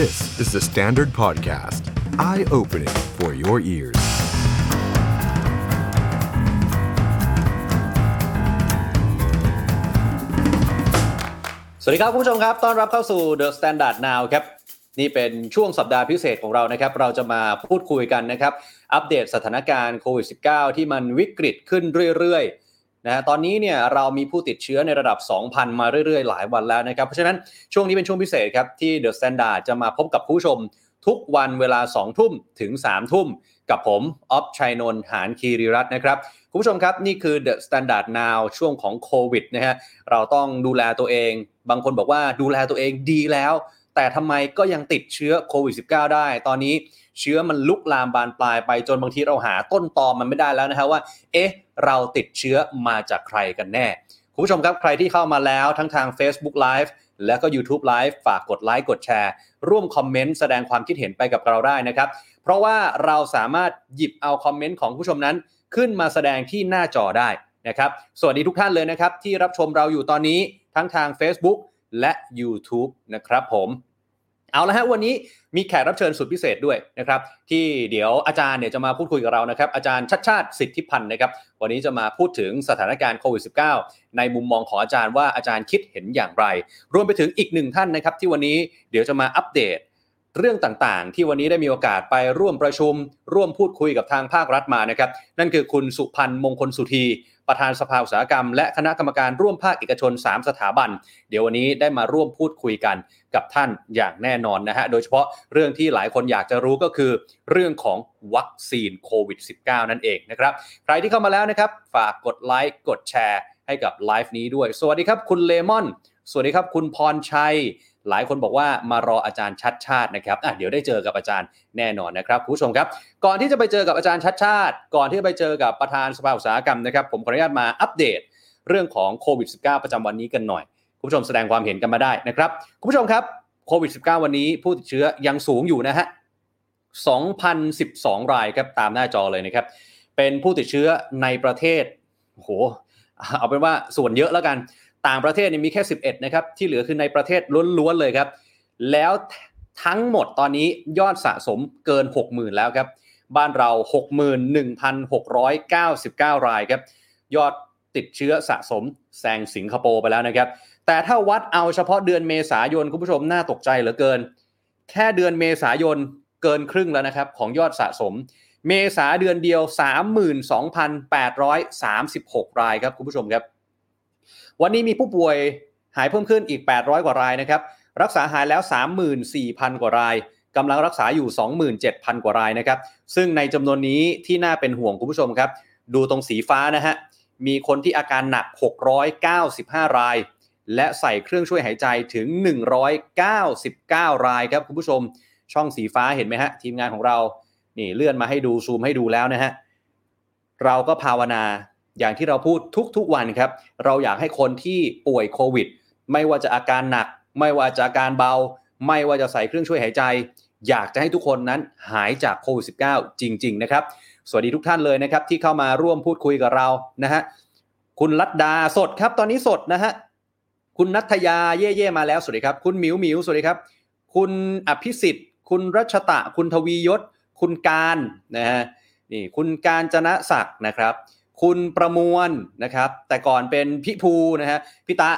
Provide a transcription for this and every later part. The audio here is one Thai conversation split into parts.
This is the Standard Podcast. Eye-opening for your ears. สวัสดีครับคุณผู้ชมครับ ต้อนรับเข้าสู่ The Standard Now ครับ นี่เป็นช่วงสัปดาห์พิเศษของเรานะครับ เราจะมาพูดคุยกันนะครับ อัปเดตสถานการณ์โควิด -19 ที่มันวิกฤตขึ้นเรื่อยๆ นะตอนนี้เนี่ยเรามีผู้ติดเชื้อในระดับ 2,000 มาเรื่อยๆ หลายวันแล้วนะครับ เพราะฉะนั้นช่วงนี้เป็นช่วงพิเศษครับ ที่ The Standard จะมาพบกับผู้ชมทุกวันเวลา 2 ทุ่มถึง 3 ทุ่ม กับผมออฟชัยนนท์หานคีรีรัตน์นะครับ คุณผู้ชมครับ นี่คือ The Standard Now ช่วงของโควิดนะฮะเราต้องดูแลตัวเอง บางคนบอกว่าดูแลตัวเองดีแล้ว แต่ทำไมก็ยังติดเชื้อโควิด -19 ได้ตอนนี้ เชื้อมันลุกลามบานปลายไปจนบางทีเราหาต้นตอมันไม่ได้แล้วนะฮะว่า เอ๊ะ เราติดเชื้อมาจากใครกันแน่ คุณผู้ชมครับใครที่เข้ามาแล้วทั้งทาง Facebook Live และก็ YouTube Live ฝากกดไลค์กดแชร์ ร่วมคอมเมนต์แสดงความคิดเห็นไปกับเราได้นะครับ เพราะว่าเราสามารถหยิบเอาคอมเมนต์ของผู้ชมนั้น ขึ้นมาแสดงที่หน้าจอได้นะครับ สวัสดีทุกท่านเลยนะครับ ที่รับชมเราอยู่ตอนนี้ทั้งทาง Facebook และ YouTube นะครับผม เอาละฮะวันนี้มีแขกรับเชิญสุดพิเศษด้วยนะครับ ที่เดี๋ยวอาจารย์เนี่ยจะมาพูดคุยกับเรานะครับ อาจารย์ชัดชาติสิทธิพันธ์นะครับ วันนี้จะมาพูดถึงสถานการณ์โควิด -19 ในมุมมองของอาจารย์ว่าอาจารย์คิดเห็นอย่างไร รวมไปถึงอีกหนึ่งท่านนะครับ ที่วันนี้เดี๋ยวจะมาอัปเดต เรื่องต่างๆ ที่วันนี้ได้มีโอกาสไปร่วมประชุม ร่วมพูดคุยกับทางภาครัฐมานะครับ นั่นคือคุณสุพันธ์มงคลสุธี ประธานสภาอุตสาหกรรม และคณะกรรมการร่วมภาคเอกชน 3 สถาบัน เดี๋ยววันนี้ได้มาร่วมพูดคุยกันกับท่านอย่างแน่นอนนะฮะ โดยเฉพาะเรื่องที่หลายคนอยากจะรู้ก็คือ เรื่องของวัคซีนโควิด -19 นั่นเองนะครับ ใครที่เข้ามาแล้วนะครับ ฝากกดไลค์กดแชร์ให้กับไลฟ์นี้ด้วย สวัสดีครับ คุณเลมอน สวัสดีครับ คุณพรชัย หลายคนบอกว่ามารออาจารย์ชัดชาตินะครับอะเดี๋ยวได้เจอกับอาจารย์แน่นอนนะครับคุณผู้ชมครับ ก่อนที่จะไปเจอกับอาจารย์ชัดชาติ ก่อนที่จะไปเจอกับประธานสภาอุตสาหกรรมนะครับ ผมขออนุญาตมาอัปเดต เรื่องของโควิด -19 ประจำวันนี้กันหน่อย คุณผู้ชมแสดงความเห็นกันมาได้นะครับคุณผู้ชมครับโควิด -19 วันนี้ผู้ติดเชื้อยังสูงอยู่นะฮะ2,012 รายครับตามหน้าจอเลยนะครับ เป็นผู้ติดเชื้อในประเทศโอ้โหเอาเป็นว่าส่วนเยอะแล้วกัน ต่างประเทศเนี่ยมีแค่ 11 นะครับ ที่เหลือคือในประเทศล้วนๆเลยครับ แล้วทั้งหมดตอนนี้ยอดสะสมเกิน 60,000 แล้วครับ บ้านเรา 61,699 รายครับ ยอดติดเชื้อสะสมแซงสิงคโปร์ไปแล้วนะครับ แต่ถ้าวัดเอาเฉพาะเดือนเมษายนคุณผู้ชมน่าตกใจเหลือเกิน แค่เดือนเมษายนเกินครึ่งแล้วนะครับ ของยอดสะสม เมษาเดือนเดียว 32,836 รายครับคุณผู้ชมครับ วันนี้มีผู้ป่วยหายเพิ่มขึ้นอีก 800 กว่ารายนะครับ รักษาหายแล้ว 34,000 กว่ารายกำลังรักษาอยู่ 27,000 กว่ารายนะครับ ซึ่งในจำนวนนี้ที่น่าเป็นห่วงคุณผู้ชมครับ ดูตรงสีฟ้านะฮะ มีคนที่อาการหนัก 695 ราย และใส่เครื่องช่วยหายใจถึง 199 รายครับคุณผู้ชม ช่องสีฟ้าเห็นไหมฮะ ทีมงานของเรา นี่เลื่อนมาให้ดูซูมให้ดูแล้วนะฮะ เราก็ภาวนา อย่างที่เราพูดทุกๆวันครับ เราอยากให้คนที่ป่วยโควิด ไม่ว่าจะอาการหนัก ไม่ว่าจะอาการเบา ไม่ว่าจะใส่เครื่องช่วยหายใจ อยากจะให้ทุกคนนั้นหายจากโควิด -19 จริง ๆ นะครับ สวัสดีทุกท่านเลยนะครับที่เข้ามาร่วมพูดคุยกับเรานะฮะคุณรัตดาสดครับ ตอนนี้สดนะฮะคุณนัทยาเย่ๆมาแล้วสวัสดีครับ คุณหมิวหมิวสวัสดีครับ คุณอภิสิทธิ์ คุณรัชตะ คุณทวียศ คุณการนะฮะนี่คุณการจนะศักดิ์นะครับ คุณประมวลนะครับ แต่ก่อนเป็นพี่ภูนะฮะพี่ตะ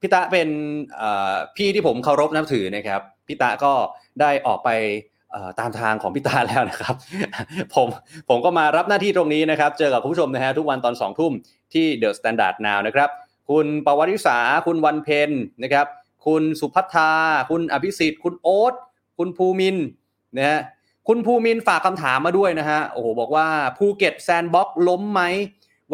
พี่ตะเป็นพี่ที่ผมเคารพนับถือนะครับพี่ตะก็ได้ออกไปตามทางของพี่ตาแล้วนะครับ ผมผมก็มารับหน้าที่ตรงนี้นะครับ เจอกับคุณผู้ชมนะฮะทุกวันตอน2องทุ่มที่ The Standard Now นะครับ คุณปวริษาคุณวันเพนนะครับ คุณสุพัฒนาคุณอภิสิทธิ์ คุณโอ๊ตคุณภูมินนะฮะ คุณภูมินฝากคำถามมาด้วยนะฮะ โอ้โห บอกว่าภูเก็ต Sandbox ล้มไหม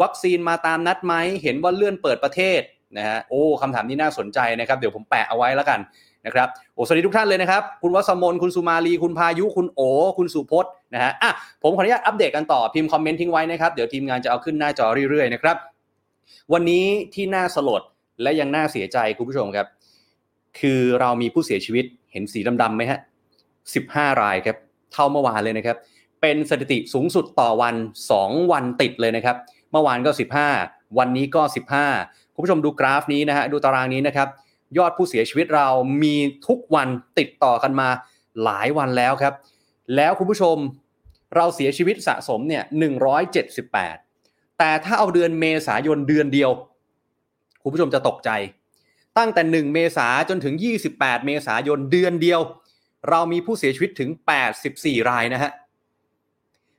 วัคซีนมาตามนัดไหม เห็นว่าเลื่อนเปิดประเทศนะฮะ โอ้คำถามนี้น่าสนใจนะครับ เดี๋ยวผมแปะเอาไว้แล้วกันนะครับ โอ้ สวัสดีทุกท่านเลยนะครับ คุณวัสมนคุณสุมาลี คุณพายุ คุณโอ คุณสุพจน์นะฮะ อะ ผมขออนุญาตอัปเดตกันต่อ พิมพ์คอมเมนต์ทิ้งไว้นะครับ เดี๋ยวทีมงานจะเอาขึ้นหน้าจอเรื่อยๆนะครับ วันนี้ที่น่าสลดและยังน่าเสียใจคุณผู้ชมครับ คือเรามีผู้เสียชีวิตเห็นสีดำๆไหมฮะ15 รายครับ เท่าเมื่อวานเลยนะครับ เป็นสถิติสูงสุดต่อวัน 2 วันติดเลยนะครับ เมื่อวานก็ 15 วันนี้ก็ 15 คุณผู้ชมดูกราฟนี้นะฮะดูตารางนี้นะครับ ยอดผู้เสียชีวิตเรามีทุกวันติดต่อกันมาหลายวันแล้วครับ แล้วคุณผู้ชมเราเสียชีวิตสะสมเนี่ย 178 แต่ถ้าเอาเดือนเมษายนเดือนเดียว คุณผู้ชมจะตกใจ ตั้งแต่ 1 เมษาจนถึง 28 เมษายนเดือนเดียว เรามีผู้เสียชีวิตถึง 84 รายนะฮะ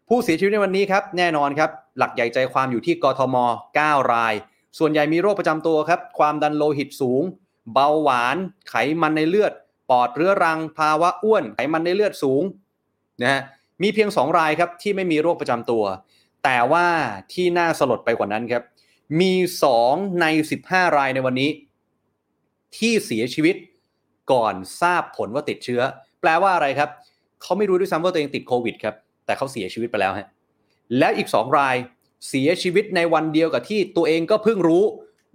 ผู้เสียชีวิตในวันนี้ครับ แน่นอนครับ หลักใหญ่ใจความอยู่ที่กทม 9 ราย ส่วนใหญ่มีโรคประจำตัวครับ ความดันโลหิตสูง เบาหวาน ไขมันในเลือด ปอดเรื้อรัง ภาวะอ้วน ไขมันในเลือดสูงนะฮะ มีเพียง 2 รายครับที่ไม่มีโรคประจำตัว แต่ว่าที่น่าสลดไปกว่านั้นครับ มี 2 ใน 15 รายในวันนี้ ที่เสียชีวิตก่อนทราบผลว่าติดเชื้อ ลว่าอะไรครับ เขาไม่รู้ด้วยซ้ำว่าตัวเองติดโควิดครับ แต่เขาเสียชีวิตไปแล้วฮะ แล้วอีก 2 รายเสียชีวิตในวันเดียวกับที่ตัวเองก็เพิ่งรู้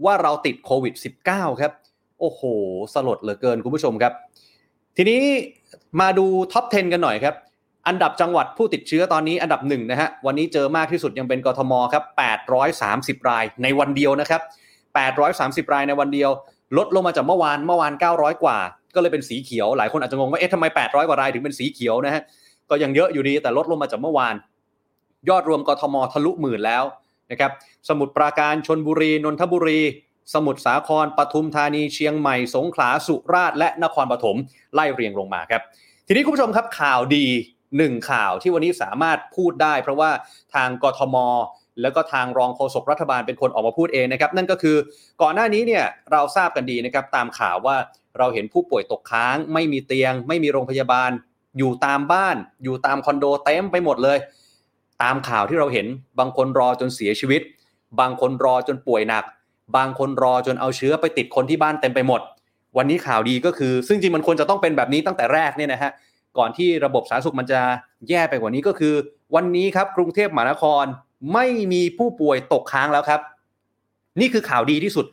ว่าเราติดโควิด -19 ครับ โอ้โห สลดเหลือเกินคุณผู้ชมครับ ทีนี้มาดูท็อป 10 กันหน่อยครับ อันดับจังหวัดผู้ติดเชื้อตอนนี้อันดับหนึ่งนะฮะ วันนี้เจอมากที่สุดยังเป็นกทมครับ 830 รายในวันเดียวนะครับ 830 รายในวันเดียว ลดลงมาจากเมื่อวาน เมื่อวาน 900 กว่า ก็เลยเป็นสีเขียว หลายคนอาจจะงงว่าเอ๊ะทำไม 800 กว่ารายถึงเป็นสีเขียวนะฮะก็ยังเยอะอยู่ดีแต่ลดลงมาจากเมื่อวาน ยอดรวมกทมทะลุหมื่นแล้วนะครับสมุทรปราการชนบุรีนนทบุรี สมุทรสาครปทุมธานีเชียงใหม่ สงขลาสุราษฎร์และนครปฐมไล่เรียงลงมาครับทีนี้คุณผู้ชมครับข่าวดีหนึ่งข่าวที่วันนี้สามารถพูดได้ เพราะว่าทางกทม แล้วก็ทางรองโฆษกรัฐบาลเป็นคนออกมาพูดเองนะครับ นั่นก็คือก่อนหน้านี้เนี่ยเราทราบกันดีนะครับตามข่าวว่า เราเห็นผู้ป่วยตกค้าง ไม่มีเตียง ไม่มีโรงพยาบาล อยู่ตามบ้าน อยู่ตามคอนโดเต็มไปหมดเลย ตามข่าวที่เราเห็นบางคนรอจนเสียชีวิต บางคนรอจนป่วยหนัก บางคนรอจนเอาเชื้อไปติดคนที่บ้านเต็มไปหมด วันนี้ข่าวดีก็คือ ซึ่งจริงมันควรจะต้องเป็นแบบนี้ตั้งแต่แรกเนี่ยนะฮะก่อนที่ระบบสาธารณสุขมันจะแย่ไปกว่านี้ก็คือ วันนี้ครับกรุงเทพมหานครไม่มีผู้ป่วยตกค้างแล้วครับ นี่คือข่าวดีที่สุด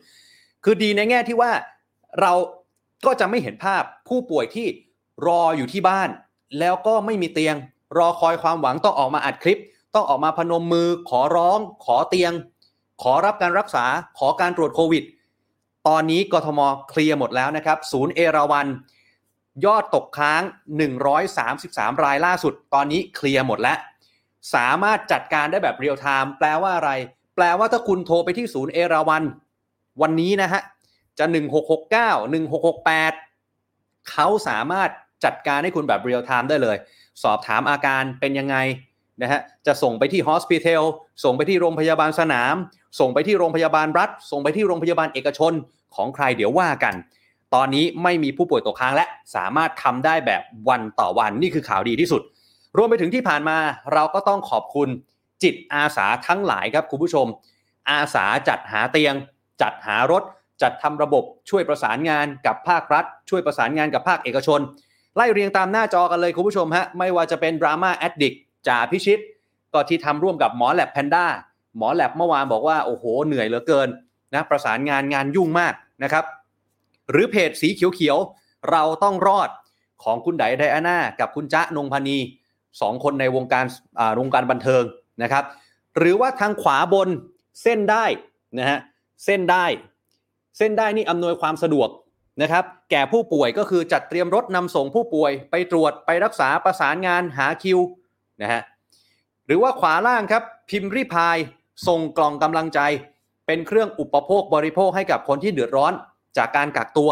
คือดีในแง่ที่ว่าเรา ก็จะไม่เห็นภาพผู้ป่วยที่รออยู่ที่บ้าน แล้วก็ไม่มีเตียง รอคอยความหวังต้องออกมาอัดคลิป ต้องออกมาพนมมือ ขอร้อง ขอเตียง ขอรับการรักษา ขอการตรวจโควิด ตอนนี้กทมเคลียร์หมดแล้วนะครับ ศูนย์เอราวันยอดตกค้าง 133 รายล่าสุด ตอนนี้เคลียร์หมดแล้ว สามารถจัดการได้แบบเรียลไทม์แปลว่าอะไร แปลว่าถ้าคุณโทรไปที่ศูนย์เอราวัน วันนี้นะฮะ จะ 1669 1668 เขาสามารถจัดการให้คุณแบบเรียลไทม์ได้เลย สอบถามอาการเป็นยังไงนะฮะจะส่งไปที่ฮอสพิทอลส่งไปที่โรงพยาบาลสนาม ส่งไปที่โรงพยาบาลรัฐ ส่งไปที่โรงพยาบาลเอกชนของใครเดี๋ยวว่ากัน ตอนนี้ไม่มีผู้ป่วยตกค้างและสามารถทำได้แบบวันต่อวันนี่คือข่าวดีที่สุด รวมไปถึงที่ผ่านมาเราก็ต้องขอบคุณจิตอาสาทั้งหลายครับคุณผู้ชม อาสาจัดหาเตียง จัดหารถ จัดทำระบบช่วยประสานงานกับภาครัฐ ช่วยประสานงานกับภาคเอกชน ไล่เรียงตามหน้าจอกันเลยคุณผู้ชมฮะไม่ว่าจะเป็นดราม่าแอดดิกจ่าพิชิต ก็ที่ทำร่วมกับหมอแลบแพนด้าหมอแลบเมื่อวานบอกว่า โอ้โห เหนื่อยเหลือเกินนะประสานงานงานยุ่งมากนะครับ หรือเพจสีเขียวๆ เราต้องรอดของคุณไดไดอาน่ากับคุณจ๊ะนงพนีสองคนในวงการวงการบันเทิงนะครับ หรือว่าทางขวาบนเส้นได้นะฮะเส้นได้ เส้นได้นี่อำนวยความสะดวกนะครับ แก่ผู้ป่วยก็คือจัดเตรียมรถนำส่งผู้ป่วย ไปตรวจไปรักษาประสานงานหาคิวนะฮะหรือว่าขวาล่างครับ พิมพ์ริพายส่งกล่องกำลังใจ เป็นเครื่องอุปโภคบริโภคให้กับคนที่เดือดร้อนจากการกักตัว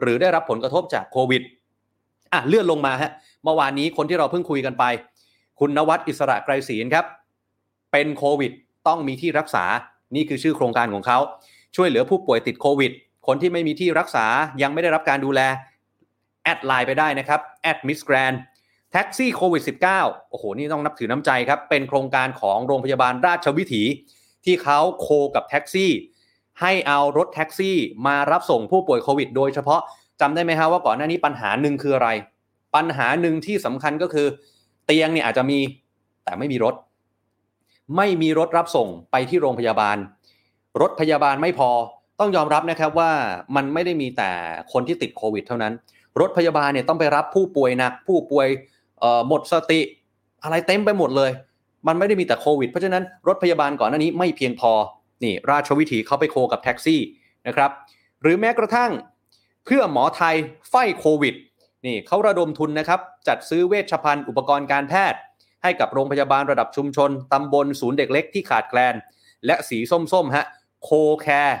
หรือได้รับผลกระทบจากโควิดอะเลื่อนลงมาฮะเมื่อวานนี้คนที่เราเพิ่งคุยกันไป คุณนวัดอิสระไกรศีลครับ เป็นโควิด ต้องมีที่รักษานี่คือชื่อโครงการของเขา ช่วยเหลือผู้ป่วยติดโควิด คนที่ไม่มีที่รักษายังไม่ได้รับการดูแล add ไลน์ไปได้นะครับแอดมิสแกรนแท็กซี่โควิด -19 โอ้โห นี่ต้องนับถือน้ำใจครับ เป็นโครงการของโรงพยาบาลราชวิถี ที่เขา co กับแท็กซี่ ให้เอารถแท็กซี่มารับส่งผู้ป่วยโควิด โดยเฉพาะจำได้ไหมฮะว่าก่อนหน้านี้ปัญหาหนึ่งคืออะไร ปัญหาหนึ่งที่สำคัญก็คือ เตียงเนี่ยอาจจะมีแต่ไม่มีรถ ไม่มีรถรับส่งไปที่โรงพยาบาล รถพยาบาลไม่พอต้องยอมรับนะครับว่ามันไม่ได้มีแต่คนที่ติดโควิดเท่านั้น รถพยาบาลเนี่ยต้องไปรับผู้ป่วยหนัก ผู้ป่วยหมดสติอะไรเต็มไปหมดเลย มันไม่ได้มีแต่โควิด เพราะฉะนั้นรถพยาบาลก่อนหน้านี้ไม่เพียงพอนี่ราชวิถีเขาไป co กับแท็กซี่นะครับหรือแม้กระทั่งเพื่อหมอไทย fight โควิดนี่เขาระดมทุนนะครับจัดซื้อเวชภัณฑ์อุปกรณ์การแพทย์ ให้กับโรงพยาบาลระดับชุมชน ตำบลศูนย์เด็กเล็กที่ขาดแคลน และสีส้มๆฮะ โคแคร์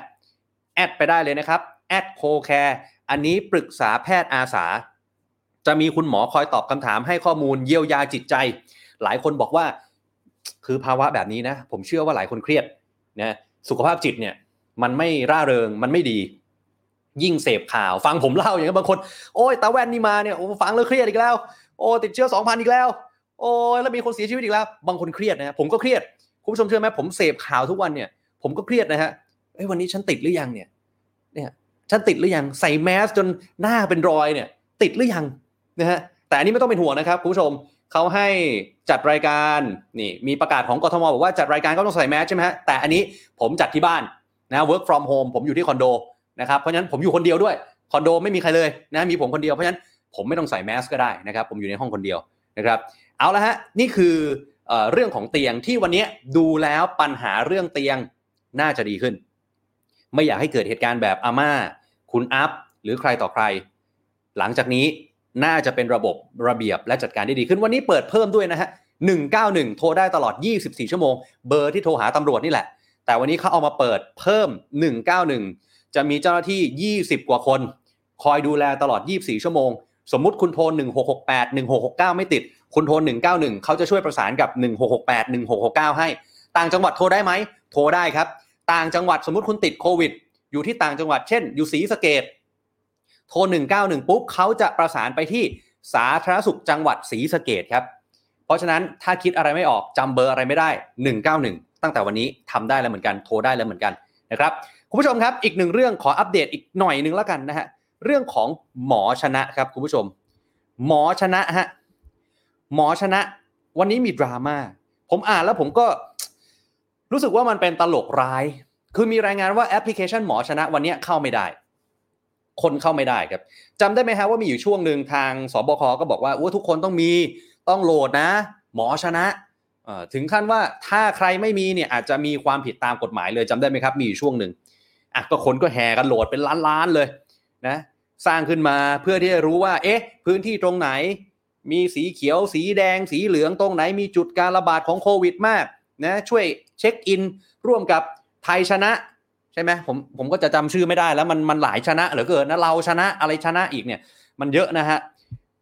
add ไปได้เลยนะครับ add โคแคร์อันนี้ปรึกษาแพทย์อาสา จะมีคุณหมอคอยตอบคำถามให้ข้อมูลเยียวยาจิตใจ หลายคนบอกว่า คือภาวะแบบนี้นะ ผมเชื่อว่าหลายคนเครียดนะสุขภาพจิตเนี่ย มันไม่ร่าเริงมันไม่ดี ยิ่งเสพข่าว ฟังผมเล่าอย่างนี้บางคน โอ้ยตาแว่นนี่มาเนี่ยโอ้ฟังแล้วเครียดอีกแล้ว โอ้ติดเชื้อสองพันอีกแล้ว โอ้ยแล้วมีคนเสียชีวิตอีกแล้ว บางคนเครียดนะผมก็เครียดคุณผู้ชมเชื่อไหมผมเสพข่าวทุกวันเนี่ย ผมก็เครียดนะฮะเอ้ยวันนี้ฉันติดหรือยังเนี่ย เนี่ยฉันติดหรือยังใส่แมสจนหน้าเป็นรอยเนี่ย ติดหรือยังนะฮะแต่อันนี้ไม่ต้องเป็นห่วงนะครับคุณผู้ชมเขาให้จัดรายการนี่มีประกาศของกทมบอกว่าจัดรายการก็ต้องใส่แมสใช่ไหมฮะแต่อันนี้ผมจัดที่บ้านนะ work from home ผมอยู่ที่คอนโดนะครับเพราะฉะนั้นผมอยู่คนเดียวด้วยคอนโดไม่มีใครเลยนะมีผมคนเดียวเพราะฉะนั้นผมไม่ต้องใส่แมสก็ได้นะครับ ผมอยู่ในห้องคนเดียวนะครับ เอาละฮะนี่คือเอเรื่องของเตียงที่วันนี้ดูแล้วปัญหาเรื่องเตียง น่าจะดีขึ้น ไม่อยากให้เกิดเหตุการณ์แบบอาม่า คุณอัพ หรือใครต่อใคร หลังจากนี้น่าจะเป็นระบบระเบียบและจัดการได้ดีขึ้นวันนี้เปิดเพิ่มด้วยนะฮะ191 โทรได้ตลอด 24 ชั่วโมง เบอร์ที่โทรหาตำรวจนี่แหละ แต่วันนี้เขาเอามาเปิดเพิ่ม 191 จะมีเจ้าหน้าที่ 20 กว่าคน คอยดูแลตลอด 24 ชั่วโมง สมมุติคุณโทร 1668 1669 ไม่ติด คุณโทร 191 เขาจะช่วยประสานกับ 1668 1669 ให้ ต่างจังหวัดโทรได้ไหมโทรได้ครับ ต่างจังหวัดสมมติคุณติดโควิด อยู่ที่ต่างจังหวัดเช่น อยู่ศรีสะเกดโทร 191 ปุ๊บเขาจะประสานไปที่สาธารณสุขจังหวัดศรีสะเกดครับ เพราะฉะนั้นถ้าคิดอะไรไม่ออกจำเบอร์อะไรไม่ได้ 191 ตั้งแต่วันนี้ทำได้แล้วเหมือนกันโทรได้แล้วเหมือนกันนะครับคุณผู้ชมครับอีกหนึ่งเรื่องขออัปเดตอีกหน่อยหนึ่งแล้วกันนะฮะเรื่องของหมอชนะครับคุณผู้ชม หมอชนะฮะหมอชนะ วันนี้มีดราม่าผมอ่านแล้วผมก็ รู้สึกว่ามันเป็นตลกร้าย คือมีรายงานว่าแอปพลิเคชันหมอชนะวันนี้เข้าไม่ได้ คนเข้าไม่ได้ครับจำได้ไหมฮะว่ามีอยู่ช่วงหนึ่งทางสบคก็บอกว่าทุกคนต้องมีต้องโหลดนะ หมอชนะถึงขั้นว่าถ้าใครไม่มีเนี่ยอาจจะมีความผิดตามกฎหมายเลยจำได้ไหมครับ มีอยู่ช่วงหนึ่งอะก็คนก็แห่กันโหลดเป็นล้านๆเลยนะสร้างขึ้นมาเพื่อที่จะรู้ว่า เอ๊ะ พื้นที่ตรงไหน มีสีเขียว สีแดง สีเหลืองตรงไหน มีจุดการระบาดของโควิดมาก นะช่วยเช็คอิน ร่วมกับไทยชนะใช่ไหมผมผมก็จะจำชื่อไม่ได้แล้วมันมันหลายชนะเหลือเกินนะเราชนะอะไรชนะอีกเนี่ยมันเยอะนะฮะ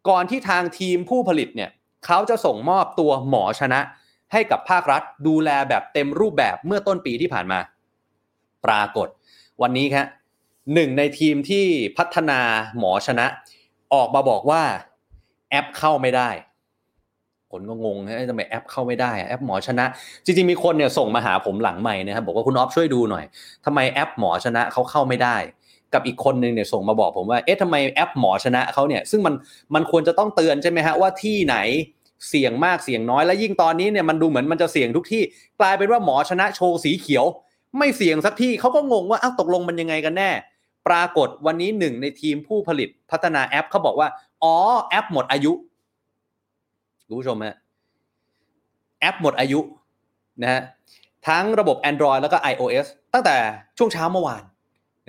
ก่อนที่ทางทีมผู้ผลิตเนี่ยเขาจะส่งมอบตัวหมอชนะ ให้กับภาครัฐ ดูแลแบบเต็มรูปแบบเมื่อต้นปีที่ผ่านมา ปรากฏ วันนี้ครับหนึ่งในทีมที่พัฒนาหมอชนะ ออกมาบอกว่าแอปเข้าไม่ได้ คนก็งงนะทำไมแอปเข้าไม่ได้แอปหมอชนะ จริงๆมีคนเนี่ยส่งมาหาผมหลังใหม่นะครับบอกว่าคุณออฟช่วยดูหน่อยทำไมแอปหมอชนะเขาเข้าไม่ได้ กับอีกคนนึงเนี่ยส่งมาบอกผมว่าเอ๊ะทำไมแอปหมอชนะเขาเนี่ยซึ่งมันมันควรจะต้องเตือนใช่ไหมฮะว่าที่ไหนเสี่ยงมากเสี่ยงน้อยและยิ่งตอนนี้เนี่ยมันดูเหมือนมันจะเสี่ยงทุกที่กลายเป็นว่าหมอชนะโชว์สีเขียว ไม่เสี่ยงสักที่เขาก็งงว่าอ้าวตกลงมันยังไงกันแน่ ปรากฏวันนี้หนึ่งในทีมผู้ผลิตพัฒนาแอปเขาบอกว่าอ๋อแอปหมดอายุ คุณผู้ชมฮะแอปหมดอายุนะฮะทั้งระบบ Android แล้วก็ iOS ตั้งแต่ช่วงเช้าเมื่อวาน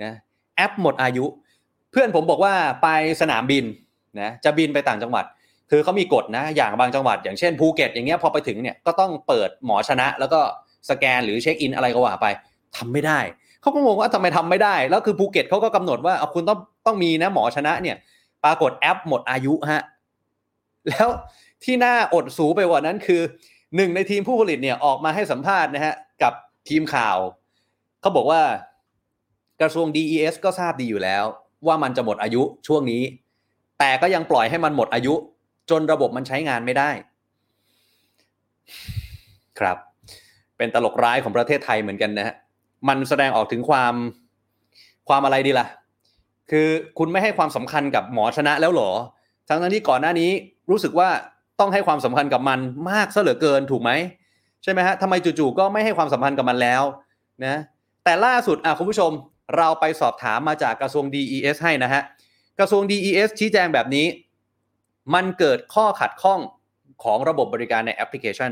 นะแอปหมดอายุ เพื่อนผมบอกว่าไปสนามบินนะจะบินไปต่างจังหวัด คือเขามีกฎนะอย่างบางจังหวัด อย่างเช่นภูเก็ตอย่างเงี้ยพอไปถึงเนี่ยก็ต้องเปิดหมอชนะ แล้วก็สแกนหรือเช็คอินอะไรก็ว่าไปทำไม่ได้เขาก็งงว่าทำไมทำไม่ได้ แล้วคือภูเก็ตเขาก็กำหนดว่าเอาคุณต้องต้องมีนะหมอชนะเนี่ย ปรากฏแอปหมดอายุฮะแล้ว ที่น่าอดสูไปกว่านั้นคือหนึ่งในทีมผู้ผลิตเนี่ยออกมาให้สัมภาษณ์นะฮะกับทีมข่าว เขาบอกว่ากระทรวง DES ก็ทราบดีอยู่แล้ว ว่ามันจะหมดอายุช่วงนี้ แต่ก็ยังปล่อยให้มันหมดอายุ จนระบบมันใช้งานไม่ได้ ครับ เป็นตลกร้ายของประเทศไทยเหมือนกันนะฮะมันแสดงออกถึงความความอะไรดีล่ะ คือคุณไม่ให้ความสำคัญกับหมอชนะแล้วหรอ ทั้งนั้นที่ก่อนหน้านี้รู้สึกว่า ต้องให้ความสำคัญกับมันมากซะเหลือเกินถูกไหมใช่ไหมฮะทำไมจู่ๆก็ไม่ให้ความสัมพันธ์กับมันแล้วนะแต่ล่าสุดอะคุณผู้ชมเราไปสอบถามมาจากกระทรวง DES ให้นะฮะกระทรวง DES ชี้แจงแบบนี้ มันเกิดข้อขัดข้องของระบบบริการในแอปพลิเคชัน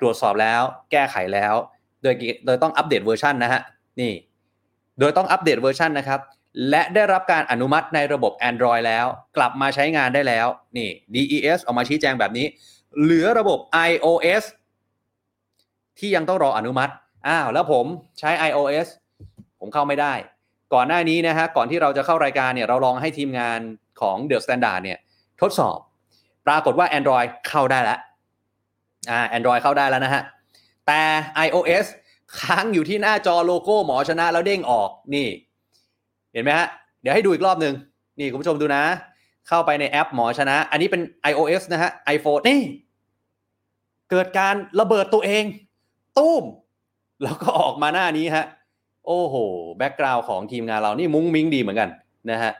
ตรวจสอบแล้วแก้ไขแล้ว โดยโดยต้องอัปเดตเวอร์ชันนะฮะนี่ โดยต้องอัปเดตเวอร์ชันนะครับ และได้รับการอนุมัติในระบบ Android แล้ว กลับมาใช้งานได้แล้วนี่ DES ออกมาชี้แจงแบบนี้ เหลือระบบ iOS ที่ยังต้องรออนุมัติอ้าวแล้วผมใช้ iOS ผมเข้าไม่ได้ ก่อนหน้านี้นะฮะก่อนที่เราจะเข้ารายการเนี่ยเราลองให้ทีมงานของ The Standard เนี่ยทดสอบ ปรากฏว่า Android เข้าได้แล้วอ่า Android เข้าได้แล้วนะฮะแต่ iOS ค้างอยู่ที่หน้าจอโลโก้หมอชนะแล้วเด้งออกนี่ เห็นไหมฮะ เดี๋ยวให้ดูอีกรอบหนึ่งนี่คุณผู้ชมดูนะ เข้าไปในแอปหมอชนะ อันนี้เป็น iOS นะฮะ iPhone นี่ เกิดการระเบิดตัวเอง ตุ้ม แล้วก็ออกมาหน้านี้ฮะ โอ้โห background ของทีมงานเรานี่มุ้งมิ้งดีเหมือนกันนะฮะ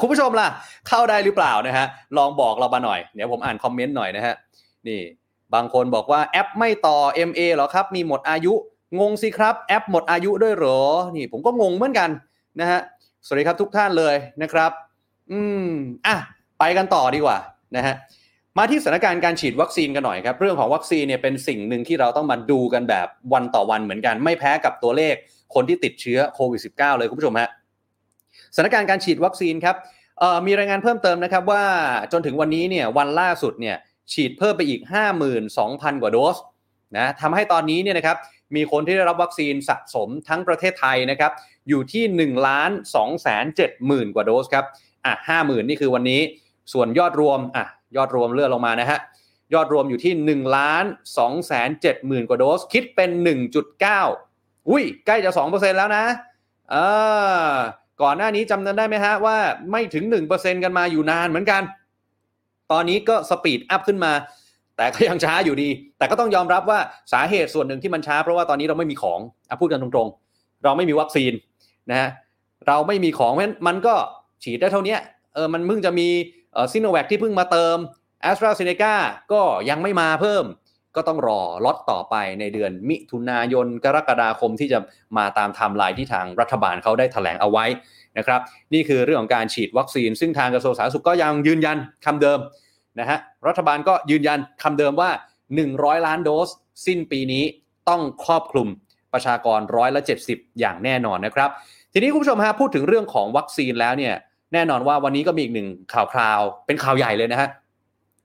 คุณผู้ชมล่ะ เข้าได้หรือเปล่านะฮะ ลองบอกเรามาหน่อย เดี๋ยวผมอ่านคอมเมนต์หน่อยนะฮะ นี่บางคนบอกว่าแอปไม่ต่อ MA เหรอครับ มีหมดอายุ งงสิครับ แอปหมดอายุด้วยเหรอ นี่ผมก็งงเหมือนกันนะฮะ สวัสดีครับทุกท่านเลยนะครับ อืมอะไปกันต่อดีกว่านะฮะมาที่สถานการณ์การฉีดวัคซีนกันหน่อยครับ เรื่องของวัคซีนเนี่ยเป็นสิ่งหนึ่งที่เราต้องมาดูกันแบบวันต่อวันเหมือนกัน ไม่แพ้กับตัวเลขคนที่ติดเชื้อโควิด -19 เลยคุณผู้ชมฮะสถานการณ์การฉีดวัคซีนครับมีรายงานเพิ่มเติมนะครับว่าจนถึงวันนี้เนี่ยวันล่าสุดเนี่ยฉีดเพิ่มไปอีก 52,000 กว่าโดสนะทำให้ตอนนี้เนี่ยนะครับมีคนที่ได้รับวัคซีนสะสมทั้งประเทศไทยนะครับ อยู่ที่ 1 ล้าน2แสน7หมื่นกว่าโดสครับ อะ50,000 นี่คือวันนี้ ส่วนยอดรวม อะ ยอดรวมเลื่อนลงมานะฮะ ยอดรวมอยู่ที่ 1 ล้าน2แสน7หมื่นกว่าโดส คิดเป็น 1.9 อุ้ย ใกล้จะ 2%แล้วนะเออก่อนหน้านี้จำได้ไหมฮะว่าไม่ถึง 1%กันมาอยู่นานเหมือนกัน ตอนนี้ก็สปีดอัพขึ้นมา แต่ก็ยังช้าอยู่ดี แต่ก็ต้องยอมรับว่าสาเหตุส่วนหนึ่งที่มันช้าเพราะว่าตอนนี้เราไม่มีของอะพูดกันตรงๆ เราไม่มีวัคซีน นะฮะเราไม่มีของเพราะฉะนั้นมันก็ฉีดได้เท่านี้เออมันเพิ่งจะมีเอ่อซิโนแวคที่เพิ่งมาเติมแอสตราเซเนกาก็ยังไม่มาเพิ่ม ก็ต้องรอล็อตต่อไปในเดือนมิถุนายนกรกฎาคมที่จะมาตามไทม์ไลน์ที่ทางรัฐบาลเขาได้ถแถลงเอาไว้นะครับนี่คือเรื่องของการฉีดวัคซีน ซึ่งทางกระทรวงสาธารณสุขก็ยังยืนยันคำเดิมนะฮะรัฐบาลก็ยืนยันคำเดิมว่า 100 ล้านโดส สิ้นปีนี้ต้องครอบคลุมประชากรร้อยละ 70 อย่างแน่นอนนะครับ ทีนี้คุณผู้ชมฮะพูดถึงเรื่องของวัคซีนแล้วเนี่ยแน่นอนว่าวันนี้ก็มีอีกหนึ่งข่าวคราว เป็นข่าวใหญ่เลยนะฮะ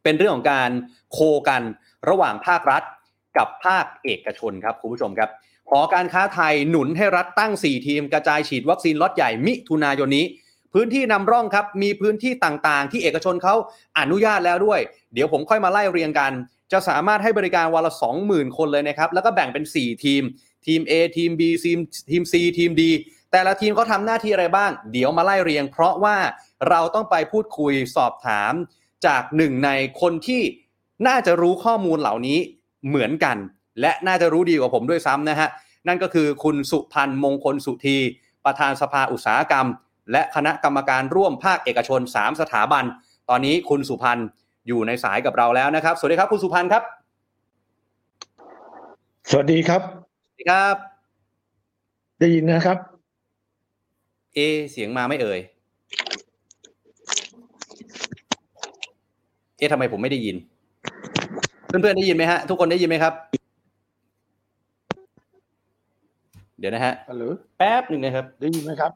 เป็นเรื่องของการโคกันระหว่างภาครัฐกับภาคเอกชนครับคุณผู้ชมครับหอการค้าไทยหนุนให้รัฐตั้ง 4 ทีม กระจายฉีดวัคซีนล็อตใหญ่มิถุนายนนี้ พื้นที่นำร่องครับ มีพื้นที่ต่างๆ ที่เอกชนเขาอนุญาตแล้วด้วย เดี๋ยวผมค่อยมาไล่เรียงกัน จะสามารถให้บริการวันละ 20,000 คนเลยนะครับ แล้วก็แบ่งเป็น 4 ทีม ทีม A ทีม B ทีมทีม C ทีม D แต่ละทีมเขาทำหน้าที่อะไรบ้าง เดี๋ยวมาไล่เรียง เพราะว่าเราต้องไปพูดคุยสอบถามจากหนึ่งในคนที่น่าจะรู้ข้อมูลเหล่านี้เหมือนกัน และน่าจะรู้ดีกว่าผมด้วยซ้ำนะฮะ นั่นก็คือคุณสุพันธ์มงคลสุธีประธานสภาอุตสาหกรรม และคณะกรรมการร่วมภาคเอกชน 3 สถาบัน ตอนนี้คุณสุพันธ์อยู่ในสายกับเราแล้วนะครับ สวัสดีครับคุณสุพันธ์ครับ สวัสดีครับสวัสดีครับ ได้ยินนะครับ เอ เสียงมาไม่เอ่ย เอ๊ะทำไมผมไม่ได้ยิน เพื่อนๆได้ยินไหมฮะ ทุกคนได้ยินไหมครับ เดี๋ยวนะฮะฮัลโหลแป๊บหนึ่งนะครับ ได้ยินไหมครับ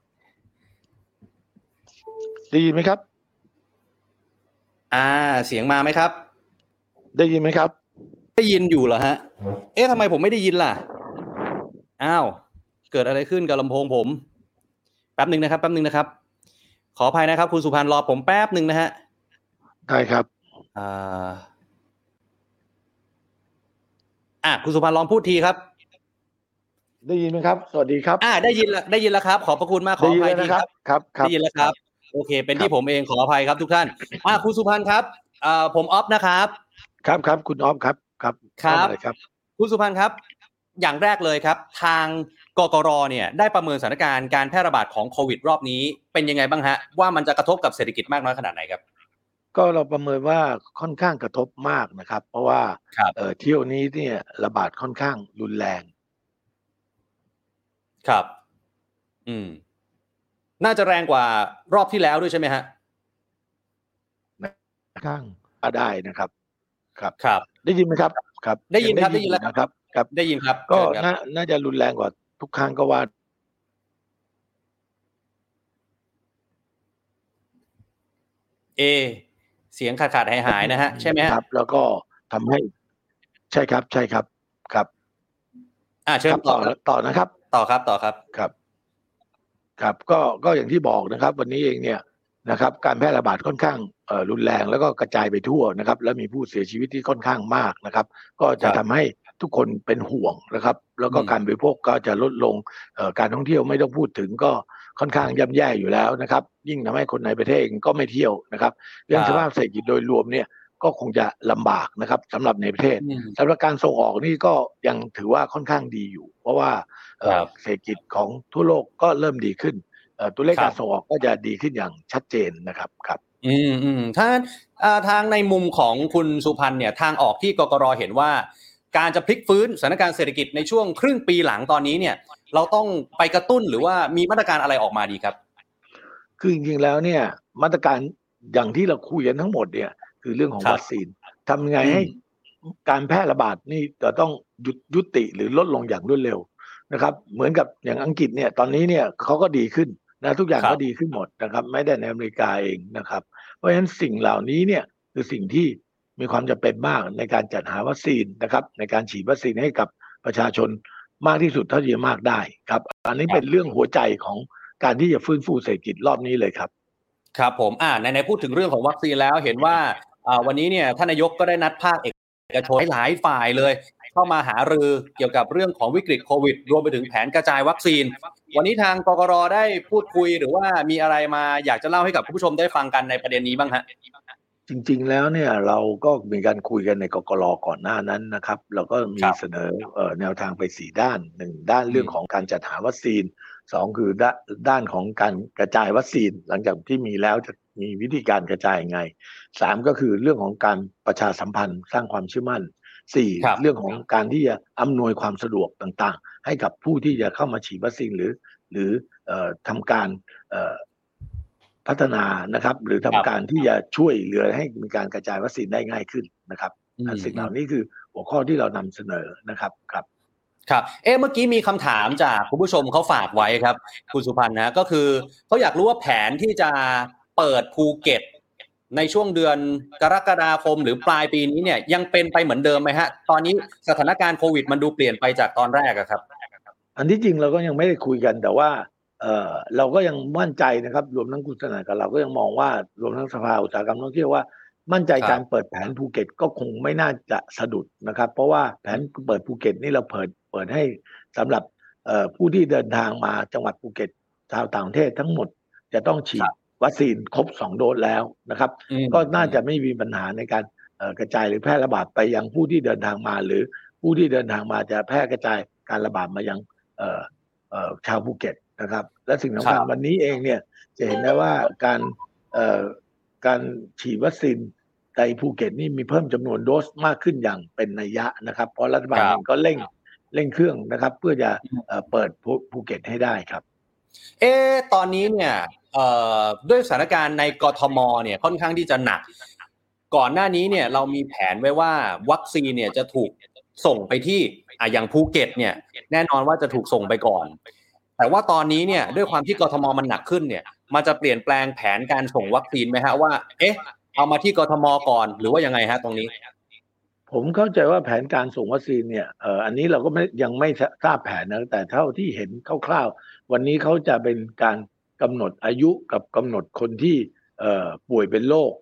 ได้ยินไหมครับ อ่า เสียงมาไหมครับ ได้ยินไหมครับ ได้ยินอยู่เหรอฮะ เอ๊ะทำไมผมไม่ได้ยินล่ะ อ้าว เกิดอะไรขึ้นกับลำโพงผม แป๊บหนึ่งนะครับแป๊บหนึ่งนะครับ ขออภัยนะครับ คุณสุพันธ์รอผมแป๊บหนึ่งนะฮะได้ครับอ่าอะคุณสุพันธ์ลองพูดทีครับ ได้ยินไหมครับ สวัสดีครับ อ่าได้ยินแล้วได้ยินแล้วครับ ขอบพระคุณมากขอได้อยินภัยแล้วทีนะคครัรับ บ ครับครับ ได้ยินแล้วครับ โอเค เป็นที่ผมเองขออภัยครับทุกท่านอ่าคุณสุพันธ์ครับอ่าผมออฟนะครับ ครับครับคุณออฟครับ ครับครับเข้ามาเลยครับ คุณสุพันธ์ครับ อย่างแรกเลยครับ ทาง กกรเนี่ยได้ประเมินสถานการณ์การแพร่ระบาดของโควิด รอบนี้ เป็นยังไงบ้างฮะ ว่ามันจะกระทบกับเศรษฐกิจมากน้อยขนาดไหนครับ ก็เราประเมินว่าค่อนข้างกระทบมากนะครับ เพราะว่าครับเอ่อเที่ยวนี้เนี่ยระบาดค่อนข้างรุนแรง ครับ อืม น่าจะแรงกว่ารอบที่แล้วด้วยใช่ไหมฮะข้างได้นะครับ ครับครับ ได้ยินไหมครับ ครับ ได้ยินครับงได้ยินแล้วนะครับครับได้ยินครับ ก็เชิญครับน่าน่าจะรุนแรงกว่า ทุกครั้งก็ว่า เอ เสียงขาดขาดหายหายนะฮะ ใช่ไหมครับ แล้วก็ทำให้ ใช่ครับ ใช่ครับ ครับ อ่าเชิญต่อต่อนะครับ ต่อครับต่อครับครับ ครับ ก็ก็อย่างที่บอกนะครับ วันนี้เองเนี่ยนะครับ การแพร่ระบาดค่อนข้างรุนแรงแล้วก็กระจายไปทั่วนะครับ แล้วมีผู้เสียชีวิตที่ค่อนข้างมากนะครับ ก็จะทำให ทุกคนเป็นห่วงนะครับ แล้วก็อืมการบริโภคก็จะลดลงเอ่อการท่องเที่ยวไม่ต้องพูดถึงก็ค่อนข้างย่ำแย่อยู่แล้วนะครับ ยิ่งทำให้คนในประเทศเองก็ไม่เที่ยวนะครับ เรื่องสภาพเศรษฐกิจโดยรวมเนี่ยก็คงจะลำบากนะครับสำหรับในประเทศอืมสำหรับการส่งออกนี่ก็ยังถือว่าค่อนข้างดีอยู่ เพราะว่าเอ่อครับเศรษฐกิจของทั่วโลกก็เริ่มดีขึ้นเอ่อตัวเลขครับการส่งออกก็จะดีขึ้นอย่างชัดเจนนะครับครับอืมอืมถ้าอ่าทางในมุมของคุณสุพันธ์เนี่ยทางออกที่กกรเห็นว่า การจะพลิกฟื้นสถานการณ์เศรษฐกิจในช่วงครึ่งปีหลังตอนนี้เนี่ย เราต้องไปกระตุ้นหรือว่ามีมาตรการอะไรออกมาดีครับ คือจริงๆแล้วเนี่ย มาตรการอย่างที่เราคุยกันทั้งหมดเนี่ย คือเรื่องของครับวัคซีนทำยังไงอืมให้การแพร่ระบาดนี่จะต้องหยุดยุติหรือลดลงอย่างรวดเร็วนะครับ เหมือนกับอย่างอังกฤษเนี่ยตอนนี้เนี่ยเขาก็ดีขึ้นนะทุกอย่างครับก็ดีขึ้นหมดนะครับ ไม่ได้ในอเมริกาเองนะครับ เพราะฉะนั้นสิ่งเหล่านี้เนี่ยคือสิ่งที่ มีความจำเป็นมากในการจัดหาวัคซีนนะครับ ในการฉีดวัคซีนให้กับประชาชนมากที่สุดเท่าที่จะมากได้ครับ อันนี้เป็นเรื่องหัวใจของการที่จะฟื้นฟูเศรษฐกิจรอบนี้เลยครับ ครับผมอ่าในในพูดถึงเรื่องของวัคซีนแล้วเห็นว่าอ่าวันนี้เนี่ยท่านนายกก็ได้นัดภาคเอกชนหลายฝ่ายเลย เข้ามาหารือเกี่ยวกับเรื่องของวิกฤตโควิด รวมไปถึงแผนกระจายวัคซีน วันนี้ทางกกรได้พูดคุยหรือว่ามีอะไรมาอยากจะเล่าให้กับผู้ชมได้ฟังกันในประเด็นนี้บ้างฮะ จริง ๆ แล้วเนี่ยเราก็มีการคุยกันในกกรก่อนหน้านั้นนะครับ เราก็มีครับเสนอเอ่อแนวทางไปสี่ด้านหนึ่งด้านเรื่องของการจัดหาวัคซีนสองคือด้านด้านของการกระจายวัคซีน หลังจากที่มีแล้วจะมีวิธีการกระจายยังไงสามก็คือเรื่องของการประชาสัมพันธ์สร้างความเชื่อมั่นสี่ครับเรื่องของการที่จะอำนวยความสะดวกต่างๆ ให้กับผู้ที่จะเข้ามาฉีดวัคซีนหรือ หรือเอ่อทำการเอ่อ พัฒนานะครับ หรือทำครับการที่จะช่วยเหลือให้มีการกระจายวัคซีนได้ง่ายขึ้นนะครับอันสิ่งเหล่านี้คือหัวข้อที่เรานำเสนอนะครับครับครับ เอ๊ะ เมื่อกี้มีคำถามจากคุณผู้ชมเขาฝากไว้ครับ คุณสุพันธ์นะ ก็คือเขาอยากรู้ว่าแผนที่จะเปิดภูเก็ต ในช่วงเดือนกรกฎาคมหรือปลายปีนี้เนี่ยยังเป็นไปเหมือนเดิมไหมฮะ ตอนนี้สถานการณ์โควิดมันดูเปลี่ยนไปจากตอนแรกอะครับ อันที่จริงเราก็ยังไม่ได้คุยกันแต่ว่า เออเราก็ยังมั่นใจนะครับ รวมทั้งคุณสนานกับเราก็ยังมองว่ารวมทั้งสภาอุตสาหกรรมท่องเที่ยวว่ามั่นใจครับการเปิดแผนภูเก็ตก็คงไม่น่าจะสะดุดนะครับ เพราะว่าแผนเปิดภูเก็ตนี่เราเปิดเปิดให้สำหรับเอ่อผู้ที่เดินทางมาจังหวัดภูเก็ตชาวต่างประเทศทั้งหมดจะต้องฉีดวัคซีนครบสองโดสแล้วนะครับอืมก็น่าจะไม่มีปัญหาในการเอ่อกระจายหรือแพร่ระบาดไปยังผู้ที่เดินทางมา หรือผู้ที่เดินทางมาจะแพร่กระจายการระบาดมายังเอ่อเอ่อชาวภูเก็ต นะครับ และสิ่งสำคัญครับวันนี้เองเนี่ยจะเห็นได้ว่าการเอ่อการฉีดวัคซีนในภูเก็ตนี่มีเพิ่มจำนวนโดสมากขึ้นอย่างเป็นนัยยะนะครับ เพราะรัฐบาลครับเองก็เร่งเร่งเครื่องนะครับ เพื่อจะเอ่อเปิดภูภูเก็ตให้ได้ครับ เอ๊ะตอนนี้เนี่ยเอ่อด้วยสถานการณ์ในกทมเนี่ยค่อนข้างที่จะหนัก ก่อนหน้านี้เนี่ยเรามีแผนไว้ว่าวัคซีนเนี่ยจะถูกส่งไปที่อะอย่างภูเก็ตเนี่ยแน่นอนว่าจะถูกส่งไปก่อน แต่ว่าตอนนี้เนี่ยด้วยความที่กทมมันหนักขึ้นเนี่ย มันจะเปลี่ยนแปลงแผนการส่งวัคซีนไหมฮะว่า เอ๊ะ เอามาที่กทมก่อนหรือว่ายังไงฮะตรงนี้ ผมเข้าใจว่าแผนการส่งวัคซีนเนี่ยเอ่ออันนี้เราก็ไม่ยังไม่ทราบแผนนะแต่เท่าที่เห็นคร่าวๆ วันนี้เขาจะเป็นการกำหนดอายุกับกำหนดคนที่เอ่อป่วยเป็นโรค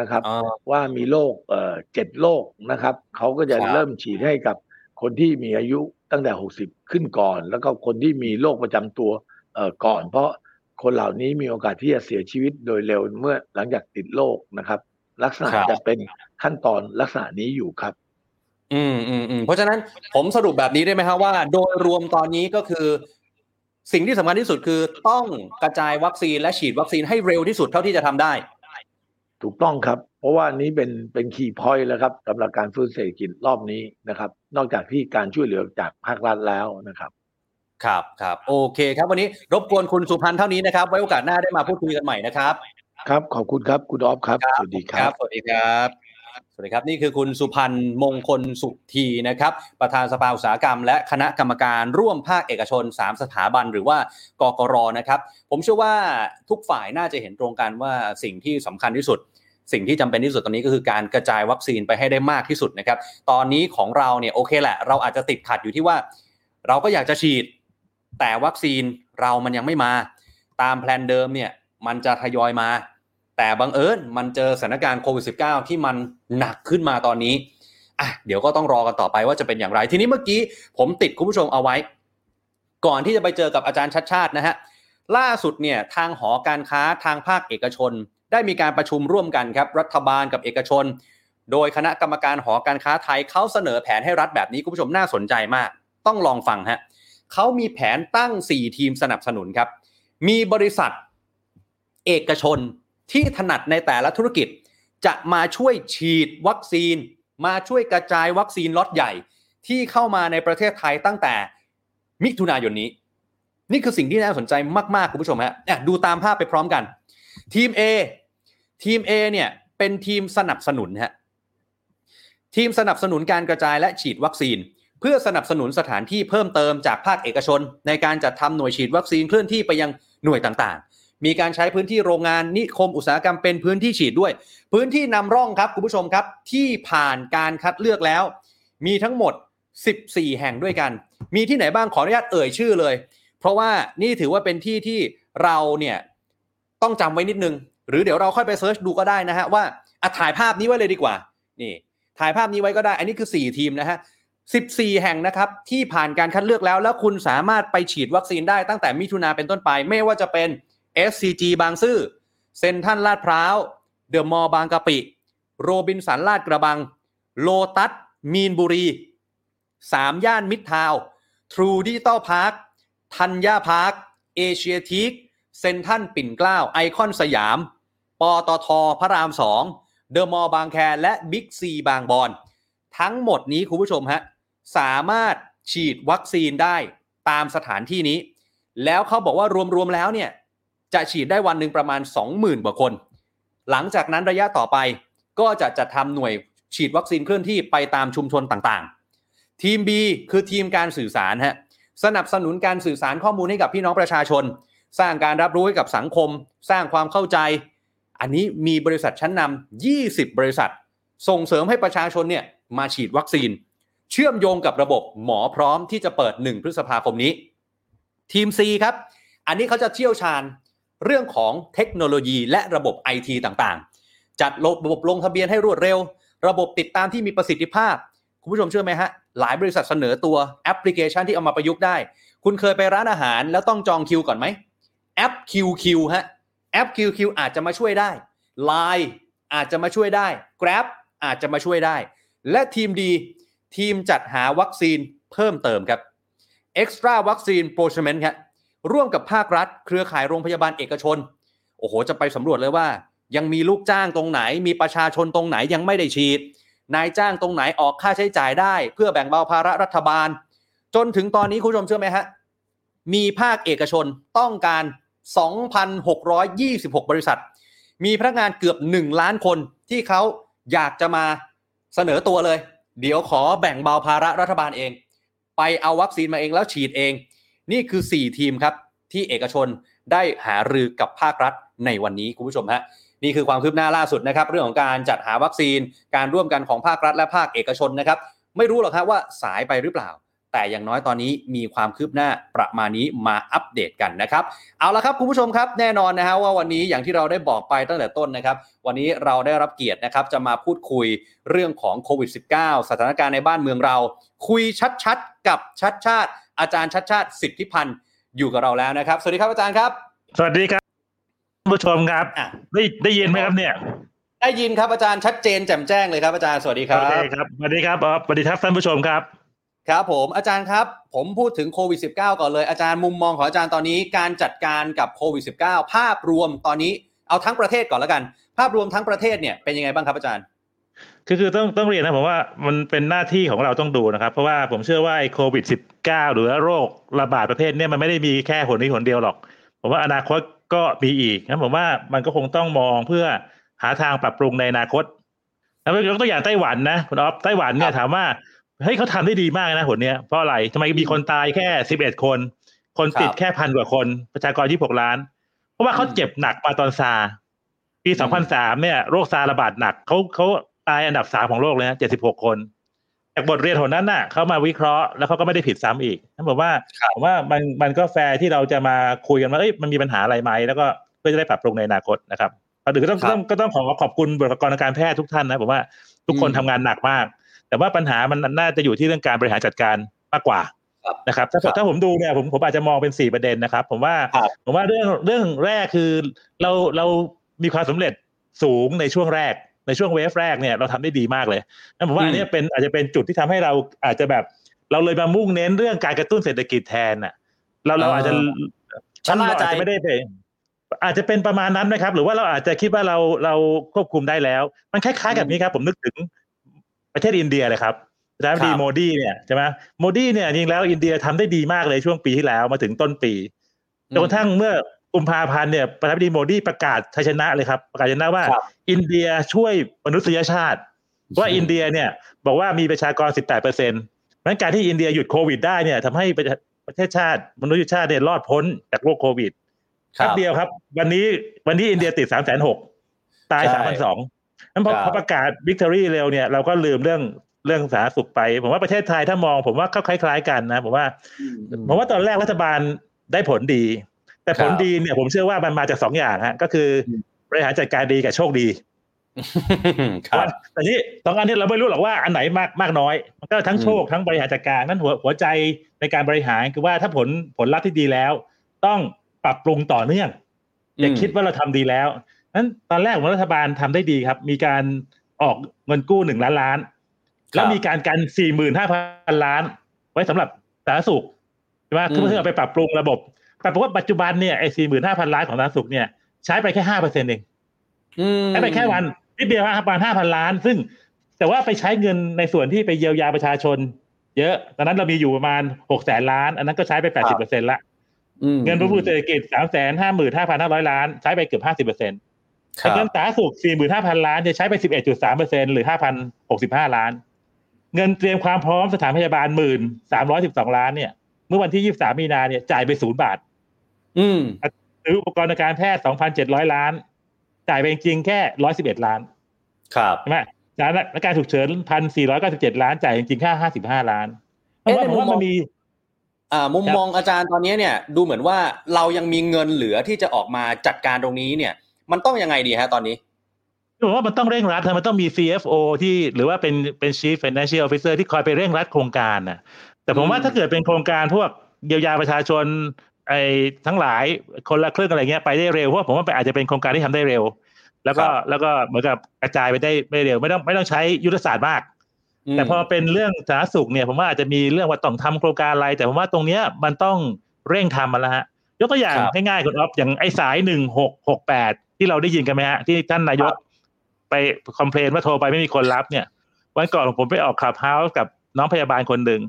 นะครับอ๋อว่ามีโรคเอ่อเจ็ดโรคนะครับเขาก็จะครับเริ่มฉีดให้กับคนที่มีอายุ ตั้งแต่ 60 ขึ้นก่อน แล้วก็คนที่มีโรคประจำตัวเอ่อก่อน เพราะคนเหล่านี้มีโอกาสที่จะเสียชีวิตโดยเร็วเมื่อหลังจากติดโรคนะครับ ลักษณะครับจะเป็นขั้นตอนลักษณะนี้อยู่ครับ อืมอืมอืมเพราะฉะนั้นผมสรุปแบบนี้ได้ไหมฮะว่า โดยรวมตอนนี้ก็คือ สิ่งที่สำคัญที่สุดคือต้องกระจายวัคซีนและฉีดวัคซีนให้เร็วที่สุดเท่าที่จะทำได้ ถูกต้องครับ เพราะว่าอันนี้เป็นเป็นคีย์พอยต์แล้วครับสำหรับการฟื้นเศรษฐกิจรอบนี้นะครับ นอกจากที่การช่วยเหลือจากภาครัฐแล้วนะครับ ครับครับโอเคครับวันนี้รบกวนคุณสุพันธ์เท่านี้นะครับ ไว้โอกาสหน้าได้มาพูดคุยกันใหม่นะครับ ครับขอบคุณครับคุณออฟครับสวัสดีครับสวัสดีครับสวัสดีครับนี่คือคุณสุพันธ์มงคลสุขทีนะครับ ประธานสภาอุตสาหกรรม และคณะกรรมการร่วมภาคเอกชน 3 สถาบันหรือว่ากกรนะครับ ผมเชื่อว่าทุกฝ่ายน่าจะเห็นตรงกันว่าสิ่งที่สำคัญที่สุด สิ่งที่จำเป็นที่สุดตอนนี้ก็คือการกระจายวัคซีนไปให้ได้มากที่สุดนะครับ ตอนนี้ของเราเนี่ยโอเคแหละ เราอาจจะติดขัดอยู่ที่ว่า เราก็อยากจะฉีด แต่วัคซีนเรามันยังไม่มา ตามแผนเดิมเนี่ยมันจะทยอยมา แต่บังเอิญมันเจอสถานการณ์โควิด -19 ที่มันหนักขึ้นมาตอนนี้อะเดี๋ยวก็ต้องรอกันต่อไปว่าจะเป็นอย่างไร ทีนี้เมื่อกี้ผมติดคุณผู้ชมเอาไว้ ก่อนที่จะไปเจอกับอาจารย์ชัดชาตินะฮะล่าสุดเนี่ยทางหอการค้าทางภาคเอกชน ได้มีการประชุมร่วมกันครับรัฐบาลกับเอกชน โดยคณะกรรมการหอการค้าไทยเขาเสนอแผนให้รัฐแบบนี้คุณผู้ชมน่าสนใจมาก ต้องลองฟังฮะเขามีแผนตั้ง 4 ทีมสนับสนุนครับ มีบริษัทเอกชนที่ถนัดในแต่ละธุรกิจ จะมาช่วยฉีดวัคซีน มาช่วยกระจายวัคซีนล็อตใหญ่ ที่เข้ามาในประเทศไทยตั้งแต่มิถุนายนนี้ นี่คือสิ่งที่น่าสนใจมาก ๆ คุณผู้ชมฮะดูตามภาพไปพร้อมกัน ทีม A ทีม A เนี่ยเป็นทีมสนับสนุนฮะทีมสนับสนุนการกระจายและฉีดวัคซีน เพื่อสนับสนุนสถานที่เพิ่มเติมจากภาคเอกชน ในการจัดทำหน่วยฉีดวัคซีนเคลื่อนที่ไปยังหน่วยต่างๆ มีการใช้พื้นที่โรงงานนิคมอุตสาหกรรมเป็นพื้นที่ฉีดด้วย พื้นที่นำร่องครับคุณผู้ชมครับ ที่ผ่านการคัดเลือกแล้ว มีทั้งหมด 14 แห่งด้วยกัน มีที่ไหนบ้างขออนุญาตเอ่ยชื่อเลย เพราะว่านี่ถือว่าเป็นที่ที่เราเนี่ยต้องจำไว้นิดนึง หรือเดี๋ยวเราค่อยไป search ดูก็ได้นะฮะว่าอะถ่ายภาพนี้ไว้เลยดีกว่า นี่ ถ่ายภาพนี้ไว้ก็ได้ อันนี้คือ 4 ทีมนะฮะ14 แห่งนะครับ ที่ผ่านการคัดเลือกแล้ว แล้วคุณสามารถไปฉีดวัคซีนได้ตั้งแต่มิถุนาเป็นต้นไป ไม่ว่าจะเป็น SCG บางซื่อเซ็นทรัลลาดพร้าวเดอะมอลล์บางกะปิโรบินสันลาดกระบัง โลตัส มีนบุรี สามย่านมิตรทาวน์ทรูดิจิทัลพาร์คธัญญาพาร์ค เอเชียทีคเซ็นทรัลปิ่นเกล้า ไอคอนสยาม ตทพระรามสองเดอะมอลล์บางแคและบิ๊กซีบางบอนทั้งหมดนี้คุณผู้ชมฮะสามารถฉีดวัคซีนได้ตามสถานที่นี้ แล้วเขาบอกว่ารวมๆแล้วเนี่ยจะฉีดได้วันหนึ่งประมาณ 20,000 กว่าคน หลังจากนั้นระยะต่อไปก็จะจัดทำหน่วยฉีดวัคซีนเคลื่อนที่ไปตามชุมชนต่างๆ ทีม B คือทีมการสื่อสารฮะสนับสนุนการสื่อสารข้อมูลให้กับพี่น้องประชาชน สร้างการรับรู้ให้กับสังคม สร้างความเข้าใจ อันนี้มีบริษัทชั้นนำ20 บริษัท ส่งเสริมให้ประชาชนเนี่ยมาฉีดวัคซีน เชื่อมโยงกับระบบหมอพร้อมที่จะเปิด 1 พฤษภาคมนี้ ทีม C ครับ อันนี้เขาจะเชี่ยวชาญเรื่องของเทคโนโลยีและระบบ IT ต่างๆ จัดระบบลงทะเบียนให้รวดเร็ว ระบบติดตามที่มีประสิทธิภาพ คุณผู้ชมเชื่อไหมฮะ หลายบริษัทเสนอตัวแอปพลิเคชันที่เอามาประยุกต์ได้ คุณเคยไปร้านอาหารแล้วต้องจองคิวก่อนไหมแอป QQ ฮะ แอป QQ อาจจะมาช่วยได้ Line อาจจะมาช่วยได้ Grab อาจจะมาช่วยได้ และทีมดี ทีมจัดหาวัคซีนเพิ่มเติมครับ Extra วัคซีน Procurement ครับร่วมกับภาครัฐ เครือข่ายโรงพยาบาลเอกชน โอ้โห จะไปสำรวจเลยว่า ยังมีลูกจ้างตรงไหน มีประชาชนตรงไหนยังไม่ได้ฉีด นายจ้างตรงไหนออกค่าใช้จ่ายได้ เพื่อแบ่งเบาภาระรัฐบาล จนถึงตอนนี้คุณผู้ชมเชื่อไหมฮะมีภาคเอกชนต้องการ 2,626 บริษัท มีพนักงานเกือบ 1 ล้านคนที่เขาอยากจะมาเสนอตัวเลย เดี๋ยวขอแบ่งเบาภาระรัฐบาลเอง ไปเอาวัคซีนมาเองแล้วฉีดเอง นี่คือ 4 ทีมครับ ที่เอกชนได้หารือกับภาครัฐในวันนี้คุณผู้ชมฮะนี่คือความคืบหน้าล่าสุดนะครับ เรื่องของการจัดหาวัคซีน การร่วมกันของภาครัฐและภาคเอกชนนะครับ ไม่รู้หรอกครับว่าสายไปหรือเปล่า แต่อย่างน้อยตอนนี้มีความคืบหน้าประมาณนี้มาอัปเดตกันนะครับ เอาละครับคุณผู้ชมครับแน่นอนนะฮะว่าวันนี้อย่างที่เราได้บอกไปตั้งแต่ต้นนะครับ วันนี้เราได้รับเกียรตินะครับจะมาพูดคุยเรื่องของโควิด -19 สถานการณ์ในบ้านเมืองเรา คุยชัดๆ กับชัดชาติ อาจารย์ชัดชาติสิทธิพันธ์อยู่กับเราแล้วนะครับ สวัสดีครับอาจารย์ครับ สวัสดีครับท่านผู้ชมครับอะได้ได้ยินไหมครับเนี่ย ได้ยินครับอาจารย์ชัดเจนแจ่มแจ้งเลยครับอาจารย์สวัสดีครับโอเคครับสวัสดีครับอ๋อสวัสดีครับท่านผู้ชมครับ ครับผมอาจารย์ครับ ผมพูดถึงโควิด -19 ก่อนเลยอาจารย์มุมมองของอาจารย์ตอนนี้การจัดการกับโควิด -19 ภาพรวมตอนนี้เอาทั้งประเทศก่อนแล้วกัน ภาพรวมทั้งประเทศเนี่ยเป็นยังไงบ้างครับอาจารย์คือคือต้องต้องเรียนนะผมว่ามันเป็นหน้าที่ของเราต้องดูนะครับ เพราะว่าผมเชื่อว่าไอ้โควิด -19 หรือโรคระบาดประเภทเนี้มันไม่ได้มีแค่หนนี้หนเดียวหรอก ผมว่าอนาคตก็มีอีกนะผมว่ามันก็คงต้องมองเพื่อหาทางปรับปรุงในอนาคตแล้วยกตัวอย่างไต้หวันนะคุณออฟไต้หวันเนี่ยถามว่า เฮ้ยเขาทำได้ดีมากนะหนเนี้ยเพราะอะไรทำไมมีคนตายแค่สิบเอ็ดคน คนติดครับแค่พันกว่าคน ประชากรยี่หกล้าน เพราะว่าเขาอืมเจ็บหนักมาตอนซาร์ปี2003เนี่ยโรคซาร์ระบาดหนักเขาเขาตายอันดับสามของโลกเลยนะ76คนจากบทเรียนของนั้นน่ะเขามาวิเคราะห์แล้วเขาก็ไม่ได้ผิดซ้ำอีกนั่นบอกว่าครับผมว่ามันมันก็แฟร์ที่เราจะมาคุยกันว่าเอ้ยมันมีปัญหาอะไรไหมแล้วก็เพื่อจะได้ปรับปรุงในอนาคตนะครับก่อนอื่นก็ต้องครับต้องก็ต้องขอขอบคุณบุคลากรทางการแพทย์ทุกท่านนะผมว่าทุกคนอืมทำงานหนักมาก แต่ว่าปัญหามันน่าจะอยู่ที่เรื่องการบริหารจัดการมากกว่าครับนะครับถ้าครับถ้าผมดูเนี่ยผมผมอาจจะมองเป็นสี่ประเด็นนะครับ ผมว่าครับผมว่าเรื่องเรื่องแรกคือเราเรามีความสำเร็จสูงในช่วงแรกในช่วงเวฟแรกเนี่ยเราทำได้ดีมากเลยนั่นผมว่าอืมอันเนี้ยเป็นอาจจะเป็นจุดที่ทำให้เราอาจจะแบบ เราเลยมามุ่งเน้นเรื่องการกระตุ้นเศรษฐกิจแทนน่ะ เราเราอาจจะชะล่าใจเรอาจจะไม่ได้ไปอาจจะเป็นประมาณนั้นนะครับ หรือว่าเราอาจจะคิดว่าเราเราควบคุมได้แล้ว มันคล้ายๆกับนี้ครับ ผมนึกถึง ประเทศอินเดียเลยครับประธานาธิบดีครับโมดีเนี่ยใช่ไหมโมดีเนี่ยจริงแล้วอินเดียทำได้ดีมากเลยช่วงปีที่แล้วมาถึงต้นปีจนกระทั่งเมื่อกุมภาพันธ์เนี่ยประธานาธิบดีโมดีประกาศชัยชนะเลยครับ ประกาศชัยชนะว่าครับอินเดียช่วยมนุษยชาติ ว่าอินเดียเนี่ยบอกว่ามีประชากร 18เปอร์เซ็นต์นั้นการที่อินเดียหยุดโควิดได้เนี่ยทำให้ประประเทศชาติมนุษยชาติเนี่ยรอดพ้นจากโรคโควิดครับแป๊บเดียวครับ วันนี้วันนี้อินเดียติดสามแสนหกตายใช่สามพันสอง นั้นพอครับพอประกาศ victory เร็วเนี่ยเราก็ลืมเรื่องเรื่องสาธารณสุขไป ผมว่าประเทศไทยถ้ามอง ผมว่าก็คล้าย ๆ กันนะผมว่าผมว่าตอนแรกรัฐบาลได้ผลดี แต่ผลครับดีเนี่ยผมเชื่อว่ามันมาจากสองอย่างฮะก็คืออมบริหารจัดการดีกับโชคดีครับแต่ที่สองอันนี้เราไม่รู้หรอกว่าอันไหนมากมากน้อย มันก็ทั้งอืมโชคทั้งบริหารจัดการนั่นหัวหัวใจในการบริหารคือว่าถ้าผลผลลัพธ์ที่ดีแล้ว ต้องปรับปรุงต่อเนื่องอย่าคิดว่าเราทำดีแล้ว นั้นตอนแรกของรัฐบาลทำได้ดีครับ มีการออกเงินกู้หนึ่งล้านล้าน แล้วมีการกันสี่หมื่นห้าพันล้าน ไว้สำหรับสาธารณสุขใช่ไหมอืมเพื่อเอาไปปรับปรุงระบบ แต่ปรากฏว่าปัจจุบันเนี่ยไอ้สี่หมื่นห้าพันล้านของสาธารณสุขเนี่ยใช้ไปแค่ห้าเปอร์เซ็นต์เองอืมใช้ไปแค่วันนิดเดียวฮะประมาณห้าพันล้าน ซึ่งแต่ว่าไปใช้เงินในส่วนที่ไปเยียวยาประชาชน เยอะ ตอนนั้นเรามีอยู่ประมาณหกแสนล้าน อันนั้นก็ใช้ไปแปดสิบเปอร์เซ็นต์ละอืมเงินฟื้นฟูเศรษฐกิจสามแสนห้าหมื่นห้าพันห้าร้อยล้าน ใช้ไปเกือบห้าสิบเปอร์เซ็นต์ครับ เงินสาธารณสุขสี่หมื่นห้าพันล้าน จะใช้ไปสิบเอ็ดจุดสามเปอร์เซ็นหรือห้าพันหกสิบห้าล้าน เงินเตรียมความพร้อมสถานพยาบาลหมื่นสามร้อยสิบสองล้านเนี่ย เมื่อวันที่ยี่สิบสามมีนาเนี่ยจ่ายไปศูนย์บาท อืมซื้ออุปกรณ์ทางการแพทย์สองพันเจ็ดร้อยล้าน จ่ายไปจริงๆแค่ร้อยสิบเอ็ดล้าน ครับใช่ไหมสถานการณ์ฉุกเฉินพันสี่ร้อยเก้าสิบเจ็ดล้านจ่ายจริงๆแค่ห้าสิบห้าล้านเพราะว่าเอ๊ะในผมว่ามุมมองมันมีอ่ามุมครับมองอาจารย์ตอนนี้เนี่ย ดูเหมือนว่าเรายังมีเงินเหลือที่จะออกมาจัดการตรงนี้เนี่ย มันต้องยังไงดีฮะตอนนี้ผมว่ามันต้องเร่งรัดนะมันต้องมี CFO ที่หรือว่าเป็นเป็น Chief Financial Officer ที่คอยไปเร่งรัดโครงการนะแต่ผมว่าอืมถ้าเกิดเป็นโครงการพวกเยียวยาประชาชนไอ้ทั้งหลายคนละครึ่งอะไรเงี้ยไปได้เร็วเพราะว่าผมว่าอาจจะเป็นโครงการที่ทำได้เร็ว แล้วก็แล้วก็เหมือนกับกระจายไปได้ไม่เร็ว ไม่ต้องไม่ต้องใช้ยุทธศาสตร์มาก แต่พอเป็นเรื่องสาธารณสุขเนี่ยผมว่าอาจจะมีเรื่องว่าต้องทำโครงการอะไร แต่ผมว่าตรงเนี้ยมันต้องเร่งทำมันแล้วฮะยกตัวอย่างครับง่ายๆคุณอ๊อฟอย่างไอ้สายหนึ่งหกหกแปดที่เราได้ยินกันไหมฮะ ที่ท่านนายกไปคอมเพลนว่าโทรไปไม่มีคนรับเนี่ยวันก่อนผมไปออกคลับเฮาส์กับน้องพยาบาลคนหนึ่ง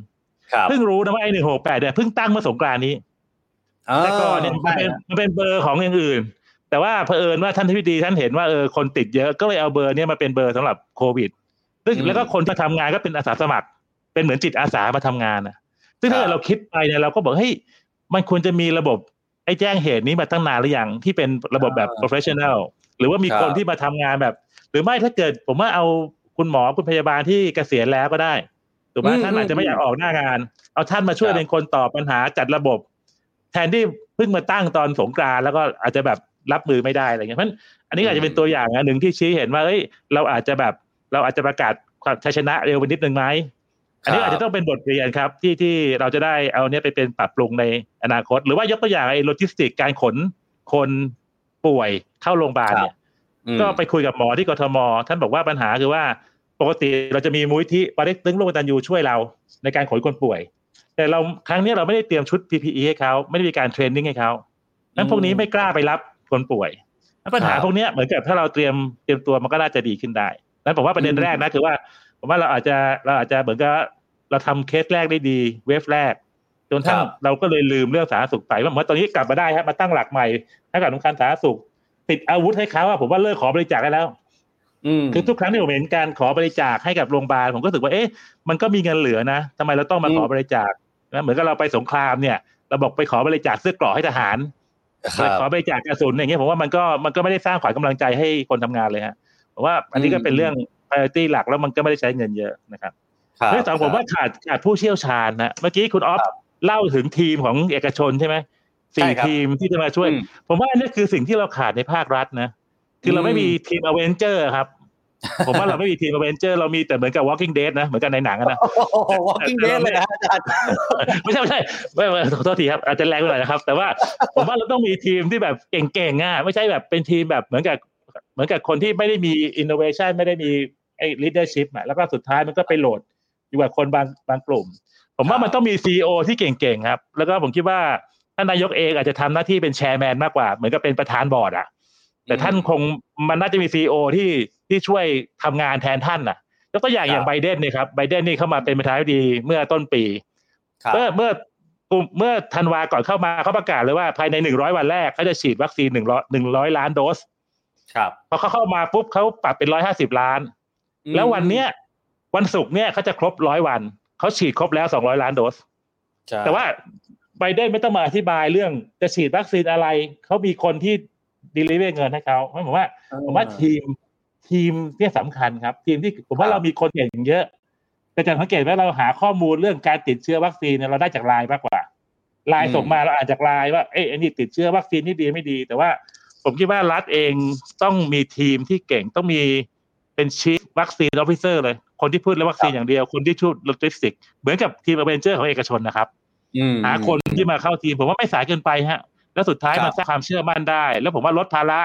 ครับเพิ่งรู้นะว่าไอ้หนึ่งหกแปดเนี่ยเพิ่งตั้งเมื่อสงกรานต์นี้แต่ก่อนเนี่ยมันเป็นมันเป็นเบอร์ของอย่างอื่น แต่ว่าเผอิญว่าท่านทิบดีท่านเห็นว่าเออคนติดเยอะก็เลยเอาเบอร์เนี้มาเป็นเบอร์สำหรับโควิด ซึ่งอืมแล้วก็คนมาทำงานก็เป็นอาสาสมัคร เป็นเหมือนจิตอาสามาทำงานนะซึ่งถ้าครับเกิดเราคิดไปเนี่ยเราก็บอกเฮ้ยมันควรจะมีระบบ ไอ้แจ้งเหตุนี้มาตั้งนานหรือยังที่เป็นระบบแบบ professional หรือว่ามีครับคนที่มาทำงานแบบ หรือไม่ถ้าเกิดผมว่าเอาคุณหมอคุณพยาบาลที่เกษียณแล้วก็ได้ถูกไหมอืมท่านอาจจะไม่อยากออกหน้างาน เอาท่านมาช่วยครับเป็นคนตอบปัญหาจัดระบบ แทนที่เพิ่งมาตั้งตอนสงกรานต์แล้วก็อาจจะแบบรับมือไม่ได้อะไรเงี้ยเพราะฉะนั้นอันนี้อาจจะเป็นตัวอย่างอันหนึ่งที่ชี้เห็นว่าเอ้ยเราอาจจะแบบเราอาจจะประกาศความชัยชนะเร็วไปนิดนึงไหม อันนี้อาจจะต้องเป็นบทเรียนครับที่ที่เราจะได้เอาเนี้ยไปเป็นปรับปรุงในอนาคต หรือว่ายกตัวอย่างไอ้โลจิสติกการขนคนป่วยเข้าโรงพยาบาลเนี่ยอืมก็ไปคุยกับหมอที่กทม ท่านบอกว่าปัญหาคือว่าปกติเราจะมีมูลนิธิป่อเต็กตึ๊งร่วมกตัญญูช่วยเราในการขนคนป่วย แต่เราครั้งนี้เราไม่ได้เตรียมชุด PPE ให้เขาไม่ได้มีการ training ให้เขานั้นพวกนี้ไม่กล้าไปรับคนป่วยแล้วปัญหาครับพวกเนี้ยเหมือนกับถ้าเราเตรียมเตรียมตัวมันก็น่าจะดีขึ้นได้นั้นผมว่าประเด็นอืมแรกนะคือว่า ผมว่าเราอาจจะเราอาจจะเหมือนกับเราทำเคสแรกได้ดี เวฟแรก จนทั้งเราก็เลยลืมเรื่องสาธารณสุขไปว่าเมื่อตอนนี้กลับมาได้ครับมาตั้งหลักใหม่ให้กับองค์การสาธารณสุข ติดอาวุธให้เขาอะผมว่าเลิกขอบริจาคได้แล้วอืมคือทุกครั้งที่ผมเห็นการขอบริจาคให้กับโรงพยาบาลผมก็รู้สึกว่าเอ๊ะมันก็มีเงินเหลือนะทำไมเราต้องมาอืมขอบริจาคนะเหมือนกับเราไปสงครามเนี่ย เราบอกไปขอบริจาคเสื้อเกราะให้ทหารครับขอบริจาคกระสุนอย่างเงี้ยผมว่ามันก็มันก็ไม่ได้สร้างขวัญกำลังใจให้คนทำงานเลยฮะผมว่าอันนี้ก็เป็นเรื่อง priority หลักแล้วมันก็ไม่ได้ใช้เงินเยอะนะครับครับเรื่องสองผมว่าขาดขาดผู้เชี่ยวชาญนะเมื่อกี้คุณออฟครับเล่าถึงทีมของเอกชนใช่ไหมใช่สี่ครับทีมที่จะมาช่วยอืมผมว่าอันนี้คือสิ่งที่เราขาดในภาครัฐนะคือเราไม่อืมมีทีม Avenger ครับผมว่าเราไม่มีทีม Avenger เรามีแต่เหมือนกับ Walking Dead นะเหมือนกันในหนังอะนะโอ้โห walking dead เลยนะอาจารย์ไม่ใช่ไม่ใช่ไม่ไม่ขอโทษทีครับอาจจะแรงไปหน่อยนะครับ แต่ว่าผมว่าเราต้องมีทีมที่แบบเก่งๆอะไม่ใช่แบบเป็นทีมแบบเหมือนกับเหมือนกับคนที่ไม่ได้มี innovation ไม่ได้มี ไอ้ leadership อะแล้วก็สุดท้ายมันก็ไปโหลดอยู่กับคนบางบางกลุ่ม ผมว่ามันต้องมี CEO ที่เก่งๆครับ แล้วก็ผมคิดว่าท่านนายกเองอาจจะทำหน้าที่เป็นแชร์แมนมากกว่า เหมือนกับเป็นประธานบอร์ดอะ แต่ท่านคงมันน่าจะมีซีอที่ที่ช่วยทำงานแทนท่านน่ะยกตัวอย่างครับอย่างไบเดนเนี่ยครับไบเดนนี่เข้ามาเป็นประธานาธิบดีเมื่อต้นปีครับเมื่อเมื่อกลุ่มเมื่อธันวาก่อนเข้ามาเขาประกาศเลยว่าภายในหนึ่งร้อยวันแรกเขาจะฉีดวัคซีนหนึ่งร้อยหนึ่งร้อยล้านโดส ครับพอเขาเข้ามาปุ๊บเขาปรับเป็นร้อยห้าสิบล้าน แล้ววันเนี้ยวันศุกร์เนี่ยเขาจะครบร้อยวันเขาฉีดครบแล้วสองร้อยล้านโดสใช่แต่ว่าไบเดนไม่ต้องมาอธิบายเรื่องจะฉีดวัคซีนอะไร เขามีคนที่ deliver เงินให้เขาผมว่าผมว่าทีมทีมเนี่ยสำคัญครับ ทีมที่ผมว่าครับเรามีคนเก่งเยอะ แต่จะสังเกตว่าเราหาข้อมูลเรื่องการติดเชื้อวัคซีนเนี่ยเราได้จากไลน์มากกว่าไลน์ส่งมาเราอ่านจากไลน์ว่าเอ้ยอันนี้ติดเชื้อวัคซีนนี่ดีไม่ดี แต่ว่าผมคิดว่ารัฐเองต้องมีทีมที่เก่งต้องมี เป็น chief vaccine officer เลย คนที่พูดเรื่องวัคซีนอย่างเดียว คนที่ช่วยโลจิสติก เหมือนกับทีม Avenger ของเอกชนนะครับอืมหาคนที่มาเข้าทีม ผมว่าไม่สายเกินไปฮะ แล้วสุดท้ายครับมันสร้างความเชื่อมั่นได้ แล้วผมว่าลดภาระ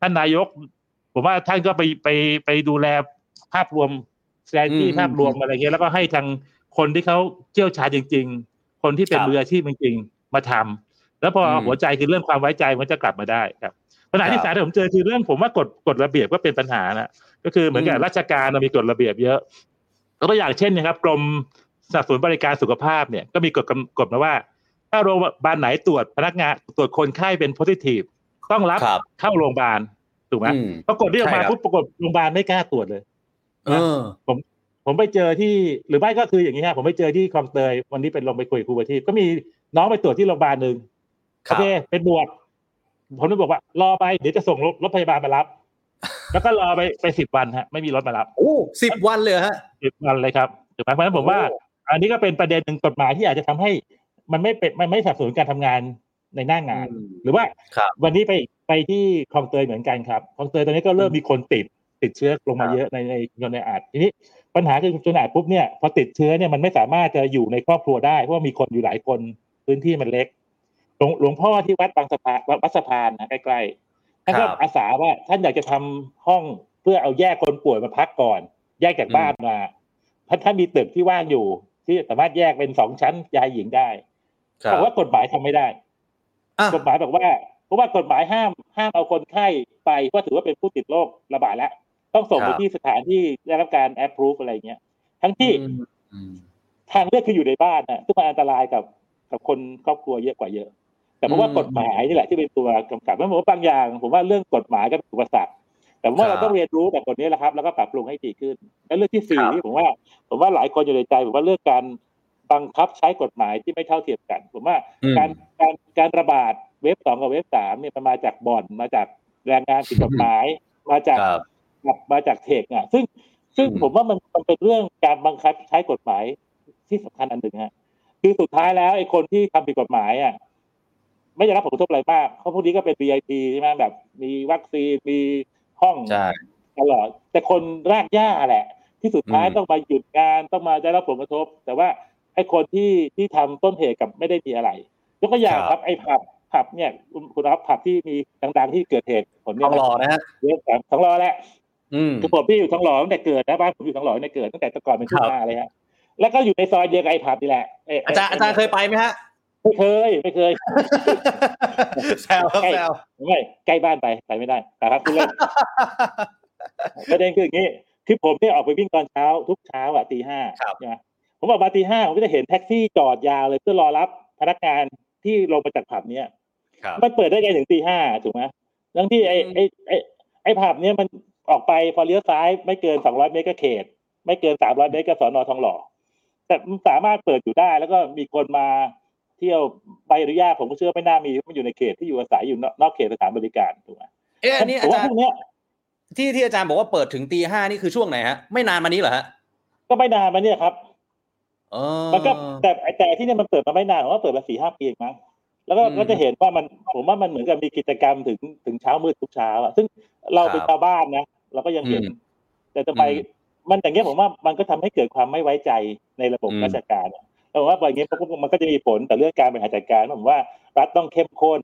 ท่านนายก ผมว่าท่านก็ไปไปไปดูแลภาพรวม s t r a t e g y ภาพรวมอะไรเงี้ยแล้วก็ให้ทางคนที่เขาเชี่ยวชาญจริง ๆ คนที่เป็นมืออาชีพจริงๆมาทำแล้วพอหัวใจคือเรื่องความไว้ใจมันจะกลับมาได้ครับ ปัญหาที่สามที่ผมเจอคือเรื่องผมว่ากฎกฎระเบียบก็เป็นปัญหานะก็คือเหมือนกับราชการเรามีกฎระเบียบเยอะแล้วก็อย่างเช่นนะครับกรมสนับสนุนบริการสุขภาพเนี่ยก็มีกฎกำกฎมาว่า ถ้าโรงพยาบาลไหนตรวจพนักงานตรวจคนไข้เป็น positive ต้องรับครับเข้าโรงพยาบาลถูกไหมอืมปรากฏที่ออกมาใช่ครับปุ๊บปรากฏโรงพยาบาลไม่กล้าตรวจเลยเออผมไปเจอที่หรือไม่ก็คืออย่างนี้ฮะผมไปเจอที่คลองเตยวันนี้เป็นลงไปคุยกับครูประทีปก็มีน้องไปตรวจที่โรงพยาบาลหนึ่งครัโอบเคเป็นบวก ผมเลยบอกว่า รอไปเดี๋ยวจะส่งรถรถพยาบาลมารับ แล้วก็รอไปไปสิบวันฮะ ไม่มีรถมารับโอ้สิบวันเลยเหรอฮะสิบวันเลยครับถูกไหมเพราะฉะนั้นผมว่าโอ้อันนี้ก็เป็นประเด็นหนึ่งกฎหมายที่อาจจะทำให้มันไม่เป็นมันไม่สนับสนุนการทำงานในหน้างานอืมหรือว่าครับวันนี้ไปไปที่คลองเตยเหมือนกันครับคลองเตยตอนนี้ก็เริ่มมีคนติดติดเชื้อลงมาครับเยอะในในชนในอาจทีนี้ปัญหาคือชนในอาจปุ๊บเนี่ยพอติดเชื้อเนี่ยมันไม่สามารถจะอยู่ในครอบครัวได้เพราะว่ามีคนอยู่หลายคนพื้นที่มันเล็ก หลวงหลวงพ่อที่วัดบางสะพานวัดวัดสะพานนะใกล้ๆท่านก็ครับอาสาว่าท่านอยากจะทำห้องเพื่อเอาแยกคนป่วยมาพักก่อน แยกจากบ้านมาท่านท่านมีตึกที่ว่างอยู่ ที่สามารถแยกเป็นสองชั้นยายหญิงได้ครับแต่ว่ากฎหมายทำไม่ได้อะกฎหมายบอกว่าเพราะว่ากฎหมายห้ามห้ามเอาคนไข้ไปเพราะถือว่าเป็นผู้ติดโรคระบาดแล้วต้องส่งไปที่สถานที่ได้รับการแอปพรูฟอะไรเงี้ยทั้งที่อืมอืมทางเลือกคืออยู่ในบ้านนะซึ่งมันอันตรายกับกับคนครอบครัวเยอะกว่าเยอะ แต่ผมว่าอืมกฎหมายนี่แหละที่เป็นตัวกำกับแล้วผมว่าบางอย่าง ผมว่าเรื่องกฎหมายก็เป็นอุปสรรคแต่ผมว่าครัเราบต้องเรียนรู้จากกฎนี้แหละครับ แล้วก็ปรับปรุงให้ดีขึ้น แล้วเรื่องที่สี่ครับที่ผมว่า ผมว่าหลายคนอยู่ในใจผมว่าเรื่องการบังคับใช้กฎหมายที่ไม่เท่าเทียมกัน ผมว่าอืมการการการระบาดเว็บสองกับเว็บสามเนี่ยมันมาจากบ่อนมาจากแรงงานผิดกฎหมาย มาจากครับมาจากเทคอะซึ่งซึ่งอืมผมว่ามันมันเป็นเรื่องการบังคับใช้กฎหมายที่สำคัญอันหนึ่งฮะคือสุดท้ายแล้วไอ้คนที่ทำผิดกฎหมายอะ ไม่ได้รับผลกระทบอะไรมากเพราะพวกนี้ก็เป็น VIP ใช่ไหมแบบ มีวัคซีนมีห้องใช่ตลอด แต่คนรากหญ้าแหละ ที่สุดท้ายอืมต้องมาหยุดงานต้องมาได้รับผลกระทบ แต่ว่าไอ้คนที่ที่ทำต้นเหตุกับไม่ได้มีอะไรยกตัวอย่างครับไอ้ผับผับเนี่ยคุณคุณรับผับที่มีดังๆที่เกิดเหตุผลทเนี่อยงหล่อนะฮะเยอะสามสองรอแหละอืมคือผมที่อยู่ทองหล่อตั้งแต่เกิดนะบ้านผมอยู่ทองหล่อตั้งแต่เกิดตั้งแต่แต่ก่อนเป็นทุ่คงรับนาเลยฮะแล้วก็อยู่ในซอยเดียวกับไอ้ผับนี่แหละเอาจารย์อาจารย์เคยไปไหมฮะ ไม่เคย ไม่เคยแซวครับแซวไม่ใกล้บ้านไปไปไม่ได้แต่ครับคุณเล่นประเด็นคืออย่างนี้คือผมเนี่ยออกไปวิ่งตอนเช้า ทุกเช้าอะตีห้าครับใช่ไหมผมออกมาตีห้าผมก็จะเห็นแท็กซี่จอดยาวเลยเพื่อรอรับพนักงานที่ลงมาจากผับเนี่ยครับมันเปิดได้ไงถึงตีห้าถูกไหมทั้งที่ไอ้อืมไอ้ไอ้ไอ้ผับเนี่ยมันออกไปพอเลี้ยวซ้ายไม่เกินสองร้อยเมตรก็เขต ไม่เกินสามร้อยเมตรก็สอนอทองหล่อแต่มันสามารถเปิดอยู่ได้ แล้วก็มีคนมา เที่ยวใบอนุญาตผมก็เชื่อไม่น่ามีมันอยู่ในเขตที่อยู่อาศัยอยู่นอกเขตสถานบริการถูกไหมเอ๊ะอันนี้ผอามว่าจารพย์วกเนี้ยที่ที่อาจารย์บอกว่าเปิดถึงตีห้านี่คือช่วงไหนฮะ ไม่นานมานี้เหรอฮะก็ไม่นานมาเนี่ยครับเออมันก็แต่แต่ที่เนี่ยมันเปิดมาไม่นานผมว่าเปิดมาสี่ห้าปีเองมั้งแล้วก็อืมก็จะเห็นว่ามันผมว่ามันเหมือนกับมีกิจกรรมถึงถึงเช้ามืดทุกเช้าอะซึ่งเราเป็นครับชาวบ้านนะเราก็ยังเห็นอืมแต่ทำไมอืมมันอย่างเงี้ยผมว่ามันก็ทำให้เกิดความไม่ไว้ใจในระบบอืมราชการอะ แล้วผมว่าอย่างเงี้ยมันก็จะมีผลต่อเรื่องการบริหารจัดการผมว่ารัฐต้องเข้มข้น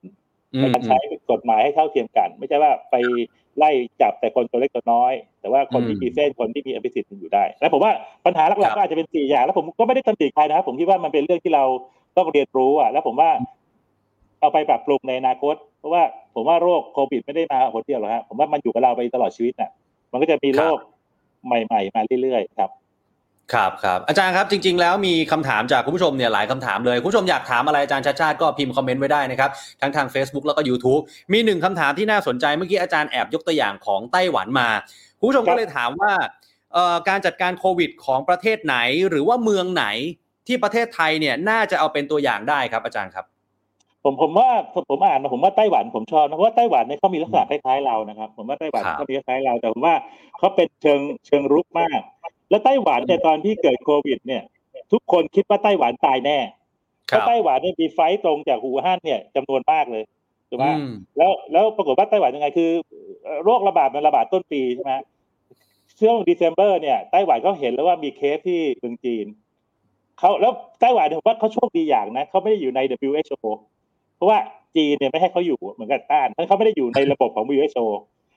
อืในมการใช้กฎหมายให้เท่าเทียมกัน ไม่ใช่ว่าไปไล่จับแต่คนตัวเล็กตัวน้อย แต่ว่าคนที่อืมมีเส้นคนที่มีอภิสิทธิ์อยู่ได้ แล้วผมว่าปัญหาหลักครัๆบก็อาจจะเป็นสี่อย่าง แล้วผมก็ไม่ได้ตำหนิใครนะครับผมคิดว่ามันเป็นเรื่องที่เราต้องเรียนรู้อะ แล้วผมว่าเอาไปปรับปรุงในอนาคต เพราะว่าผมว่าโรคโควิดไม่ได้มาหนเดียวหรอกฮะผมว่ามันอยู่กับเราไปตลอดชีวิตน่ะ มันก็จะมีโรคใหม่ ๆ มาเรื่อยๆครับ ครับครับอาจารย์ครับจริง ๆ แล้วมีคำถามจากคุณผู้ชมเนี่ยหลายคำถามเลยคุณผู้ชมอยากถามอะไรอาจารย์ชาติชาติก็พิมพ์คอมเมนต์ไว้ได้นะครับทั้งทาง Facebook แล้วก็ YouTube มีหนึ่งคำถามที่น่าสนใจเมื่อกี้อาจารย์แอบยกตัวอย่างของไต้หวันมาคุณผู้ชมครัก็บเลยถามว่าเอ่อการจัดการโควิดของประเทศไหน หรือว่าเมืองไหนที่ประเทศไทยเนี่ยน่าจะเอาเป็นตัวอย่างได้ครับอาจารย์ครับ ผมผมว่าผมผมอ่านมาผมว่าไต้หวันผมชอบนะเพราะว่าไต้หวันเนี่ยเขามีลักษณะคล้ายๆเรานะครับ ผมว่าไต้หวันครับเขามีคล้ายๆเราแต่ผมว่าเขาเป็นเชิงเชิงรุกมาก แล้วไต้หวันเนี่ยตอนที่เกิดโควิด เนี่ย ทุกคนคิดว่าไต้หวันตายแน่เพราะไต้หวันเนี่ยมีไฟล์ตรงจากหูฮั่นเนี่ยจำนวนมากเลยถูกไหมอืมแล้วแล้วปรากฏว่าไต้หวันยังไงคือเอ่อโรคระบาดมันระบาดต้นปีใช่ไหมช่วง December เนี่ยไต้หวันเขาเห็นแล้วว่ามีเคสที่เมืองจีนเขาแล้วไต้หวันเนี่ยผมว่าเขาโชคดีอย่างนะเขาไม่ได้อยู่ใน WHO เพราะว่าจีนเนี่ยไม่ให้เขาอยู่เหมือนกันต้านเพราะเขาไม่ได้อยู่ในระบบของ WHO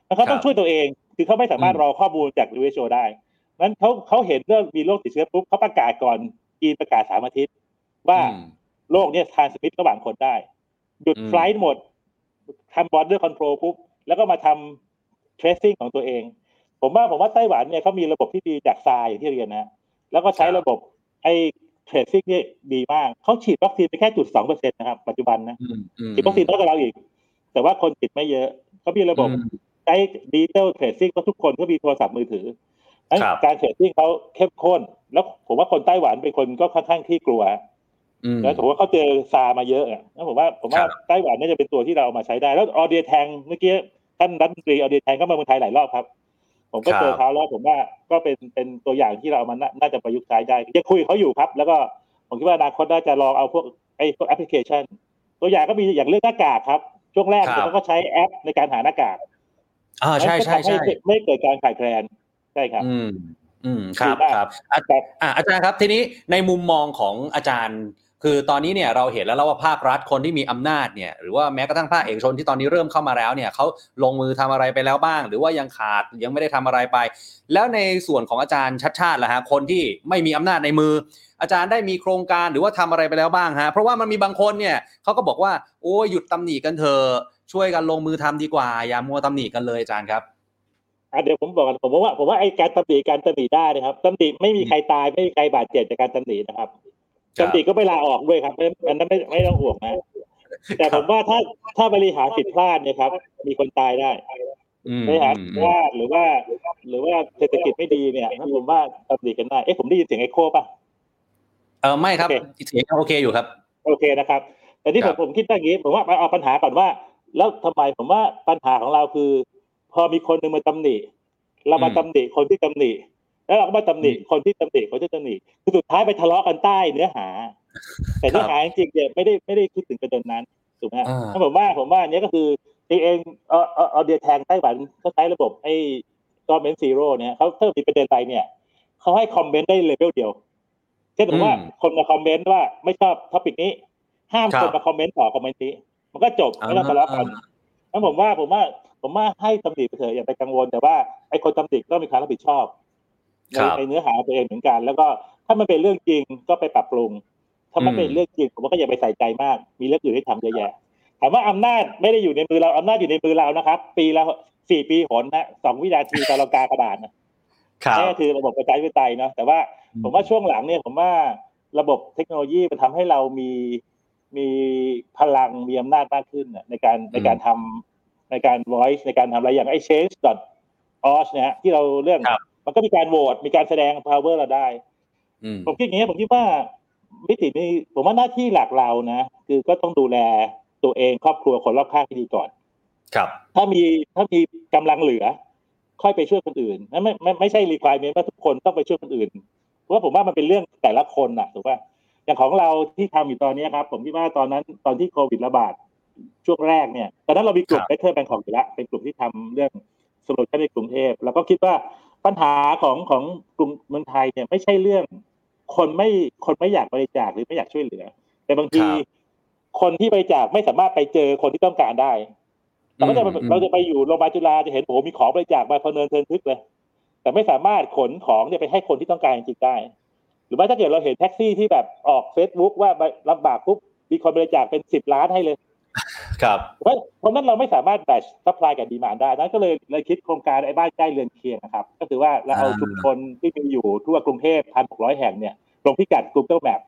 แล้วเขาต้องครับช่วยตัวเอง คือเขาไม่สามารถอืมรอข้อมูลจาก WHO ได้ นั้นเขาเขาเห็นเรื่องมีโรคติดเชื้อปุ๊บเขาประกาศก่อนจีนประกาศสามอาทิตย์ ว่าอืมโรคเนี่ย transmit ระหว่างคนได้ หยุดอืม flight หมดทำ border control ปุ๊บ แล้วก็มาทำ tracing ของตัวเอง ผมว่าผมว่าไต้หวันเนี่ยเขามีระบบที่ดีจากซาร์สอย่างที่เรียนนะ แล้วก็ใช้ระบบไอ้ tracing เนี่ยดีมากเขาฉีดวัคซีนไปแค่จุดสองเปอร์เซ็นต์นะครับ ปัจจุบันนะอืมอืมฉีดวัคซีนน้อยกว่าเราอีก แต่ว่าคนติดไม่เยอะเขามีระบบอืมใช้ digital tracing เพราะทุกคนก็มีโทรศัพท์มือถืองั้นครับ การ tracing เขาเข้มข้น แล้วผมว่าคนไต้หวันเป็นคนก็ค่อนข้างที่กลัวอืมแล้วผมว่าเขาเจอซามาเยอะอะแล้วผมว่าผมว่าครับไต้หวันน่าจะเป็นตัวที่เราเอามาใช้ได้ แล้วออเดียแทงเมื่อกี้ท่านรัฐมนตรีออเดียแทงก็มาเมืองไทยหลายรอบครับ ผมก็เจอเขาแล้วผมว่าก็เป็นเป็นตัวอย่างที่เราเอามาน่าน่าจะประยุกต์ใช้ได้ยังคุยกับเขาอยู่ครับ แล้วก็ผมคิดว่าอนาคตน่าจะลองเอาพวกไอ้พวกแอปพลิเคชัน ตัวอย่างก็มีอย่างเรื่องหน้ากากครับ ช่วงแรกครับเขาก็ใช้แอปในการหาหน้ากากอ่าใช่ใช่ใช่มันก็ทำห้ไม่เกิดการขาดแคลน ใช่ครับ อืม อืมครับดีมากครับอาแต่อะอาจารย์ครับ ทีนี้ในมุมมองของอาจารย์ คือตอนนี้เนี่ยเราเห็นแล้วแล้วว่าภาครัฐคนที่มีอำนาจเนี่ยหรือว่าแม้กระทั่งภาคเอกชนที่ตอนนี้เริ่มเข้ามาแล้วเนี่ยเขาลงมือทำอะไรไปแล้วบ้าง หรือว่ายังขาดยังไม่ได้ทำอะไรไป แล้วในส่วนของอาจารย์ชัดชาติล่ะฮะคนที่ไม่มีอำนาจในมืออาจารย์ได้มีโครงการหรือว่าทำอะไรไปแล้วบ้างฮะ เพราะว่ามันมีบางคนเนี่ยเขาก็บอกว่าโอ้ยหยุดตำหนิกันเถอะช่วยกันลงมือทำดีกว่า อย่ามัวตำหนิกันเลยอาจารย์ครับอะ เดี๋ยวผมบอกกันผมว่าผมว่าไอ้การตำหนิการตำหนิได้นะครับตำหนิไม่มีใครตายไม่มีใครบาดเจ็บจากการตำหนินะครับครับตำหนิก็ไม่ลาออกด้วยครับไม่อันนั้นไม่ไม่ต้องห่วงนะแต่ผมว่าถ้าถ้าบริหารผิดพลาดเนี่ยครับ มีคนตายได้อืมบริหารอืมผิดพลาดหรือว่า หรือว่าเศรษฐกิจไม่ดีเนี่ยงั้นผมว่าตำหนิกันได้เอ๊ะผมได้ยินเสียงไอโคป่ะเออไม่ครับโอเคเสียงโอเคอยู่ครับ โอเคนะครับ แต่ที่คผรัมบผมคิดอย่างนี้ ผมว่ามาเอาปัญหาก่อนว่า แล้วทำไมผมว่าปัญหาของเราคือ พอมีคนหนึ่งมาตำหนิเรามาตำหนิคนที่ตำหนิแล้วเราก็มาตำหนิคนที่ตำหนิคนที่ตำหนิคือสุดท้ายไปทะเลาะกันใต้เนื้อหา แต่เนื้อหาจริงๆเนี่ยไม่ได้ไม่ได้คิดถึงประเด็นนั้นถูกไหมฮะอ่าถ้าผมว่าผมว่าอันเนี้ยก็คือจริงเองเออเออเอาเดียแทงไต้หวันเขาใช้ระบบไอ้ government zero เนี่ยเขาถ้ามีประเด็นอะไรเนี่ยเขาให้ comment ได้ level เดียวเช่นสมมติว่าอืมคนมา comment ว่าไม่ชอบ topic นี้ ห้ามครับคนมาคอมเมนต์ต่อคอมเมนต์นี้มันก็จบไม่ต้องทะเลาะกันงั้นผมว่าผมว่า ผมว่าให้ตำหนิไปเถอะอย่าไปกังวล แต่ว่าไอ้คนตำหนิต้องมีความรับผิดชอบในครับในเนื้อหาของตัวเองเหมือนกัน แล้วก็ถ้ามันเป็นเรื่องจริงก็ไปปรับปรุง ถ้ามันอืมเป็นเรื่องจริงผมว่าก็อย่าไปใส่ใจมาก มีเรื่องอื่นให้ทำเยอะแยะถามว่าอำนาจไม่ได้อยู่ในมือเราอำนาจอยู่ในมือเรานะครับ ปีละสี่ปีหนนะสองวินาทีตอนเรากากระดาษนะครับนั่นก็คือระบบประชาธิปไตยเนาะแต่ว่าอืมผมว่าช่วงหลังเนี่ยผมว่าระบบเทคโนโลยีมันทำให้เรามีมีพลังมีอำนาจมากขึ้นน่ะในการในการทำ ในการ voice ในการทำอะไรอย่างไอ้ change.org เนี่ยฮะที่เราเรื่องครับมันก็มีการโหวตมีการแสดง power เราได้อืมผมคิดอย่างนี้ยผมคิดว่ามิตินี้ผมว่าหน้าที่หลักเรานะ คือก็ต้องดูแลตัวเองครอบครัวคนรอบข้างที่ดีก่อน ครับ ถ้ามีถ้ามีกำลังเหลือ ค่อยไปช่วยคนอื่นนั่นไม่ไม่ไม่ใช่ requirement ว่าทุกคนต้องไปช่วยคนอื่นเพราะว่าผมว่ามันเป็นเรื่องแต่ละคนน่ะถูกป่ะอย่างของเราที่ทำอยู่ตอนนี้ครับ ผมคิดว่าตอนนั้นตอนที่โควิดระบาด ช่วงแรกเนี่ยตอนนั้นเรามีกลุ่มครับเบเทอร์แบงของอยู่แล้วเป็นกลุ่มที่ทำเรื่อง solution ในกรุงเทพแล้วก็คิดว่าปัญหาของของกลุ่มเมืองไทยเนี่ยไม่ใช่เรื่อง คนไม่คนไม่อยากบริจาคหรือไม่อยากช่วยเหลือ แต่บางทีครับคนที่บริจาคไม่สามารถไปเจอคนที่ต้องการได้เราก็จะอืมอืมเราจะไปอยู่โรงพยาบาลจุฬาจะเห็นโอ้โหมีของบริจาคมาพะเนินเทินทึกเลย แต่ไม่สามารถขนของเนี่ยไปให้คนที่ต้องการจริงๆได้ หรือว่าถ้าเกิดเราเห็นแท็กซี่ที่แบบออกเฟซบุ๊กว่าลำบากปุ๊บมีคนบริจาคเป็นสิบล้านให้เลย ครับเพราะเพราะนั้นเราไม่สามารถ match supply กับ demand ได้นั้นก็เลยเลยคิดโครงการไอ้บ้านใกล้เรือนเคียงนะครับ ก็คือว่าเราเอาอ่าชุมชนที่มีอยู่ทั่วกรุงเทพพันหกร้อยแห่งเนี่ยลงพิกัด Google Map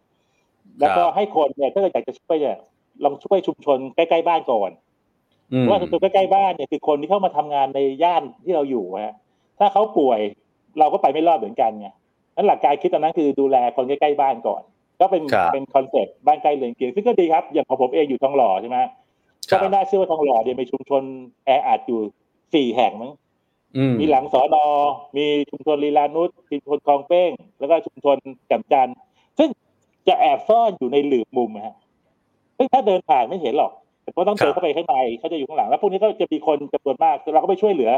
แล้วก็ให้คนเนี่ยถ้าเกิดอยากจะช่วยเนี่ยลองช่วยชุมชนใกล้ๆบ้านก่อนอืมเพราะว่าชุมชนใกล้ๆบ้านเนี่ยคือคนที่เข้ามาทำงานในย่านที่เราอยู่ฮะถ้าเขาป่วยเราก็ไปไม่รอดเหมือนกันไงนั้นหลักการคิดตอนนั้นคือดูแลคนใกล้ๆบ้านก่อน ก็เป็นครับเป็น concept บ้านใกล้เรือนเคียงซึ่งก็ดีครับอย่างของผมเองอยู่ทองหล่อใช่ไหมครับ ก็ไม่น่าเชื่อว่าทองหล่อเนี่ยมีชุมชนแออัดอยู่สี่แห่งมั้งอืมมีหลังสอนอมีชุมชนลีลานุชชุมชนคลองเป้ง แล้วก็ชุมชนแก่มจันทร์ซึ่งจะแอบซ่อนอยู่ในหลืบมุมนะฮะซึ่งถ้าเดินผ่านไม่เห็นหรอก แต่ก็ต้องเดินเข้าไปข้างในเขาจะอยู่ข้างหลัง แล้วพวกนี้ก็จะมีคนจำนวนมากเราก็ไปช่วยเหลือ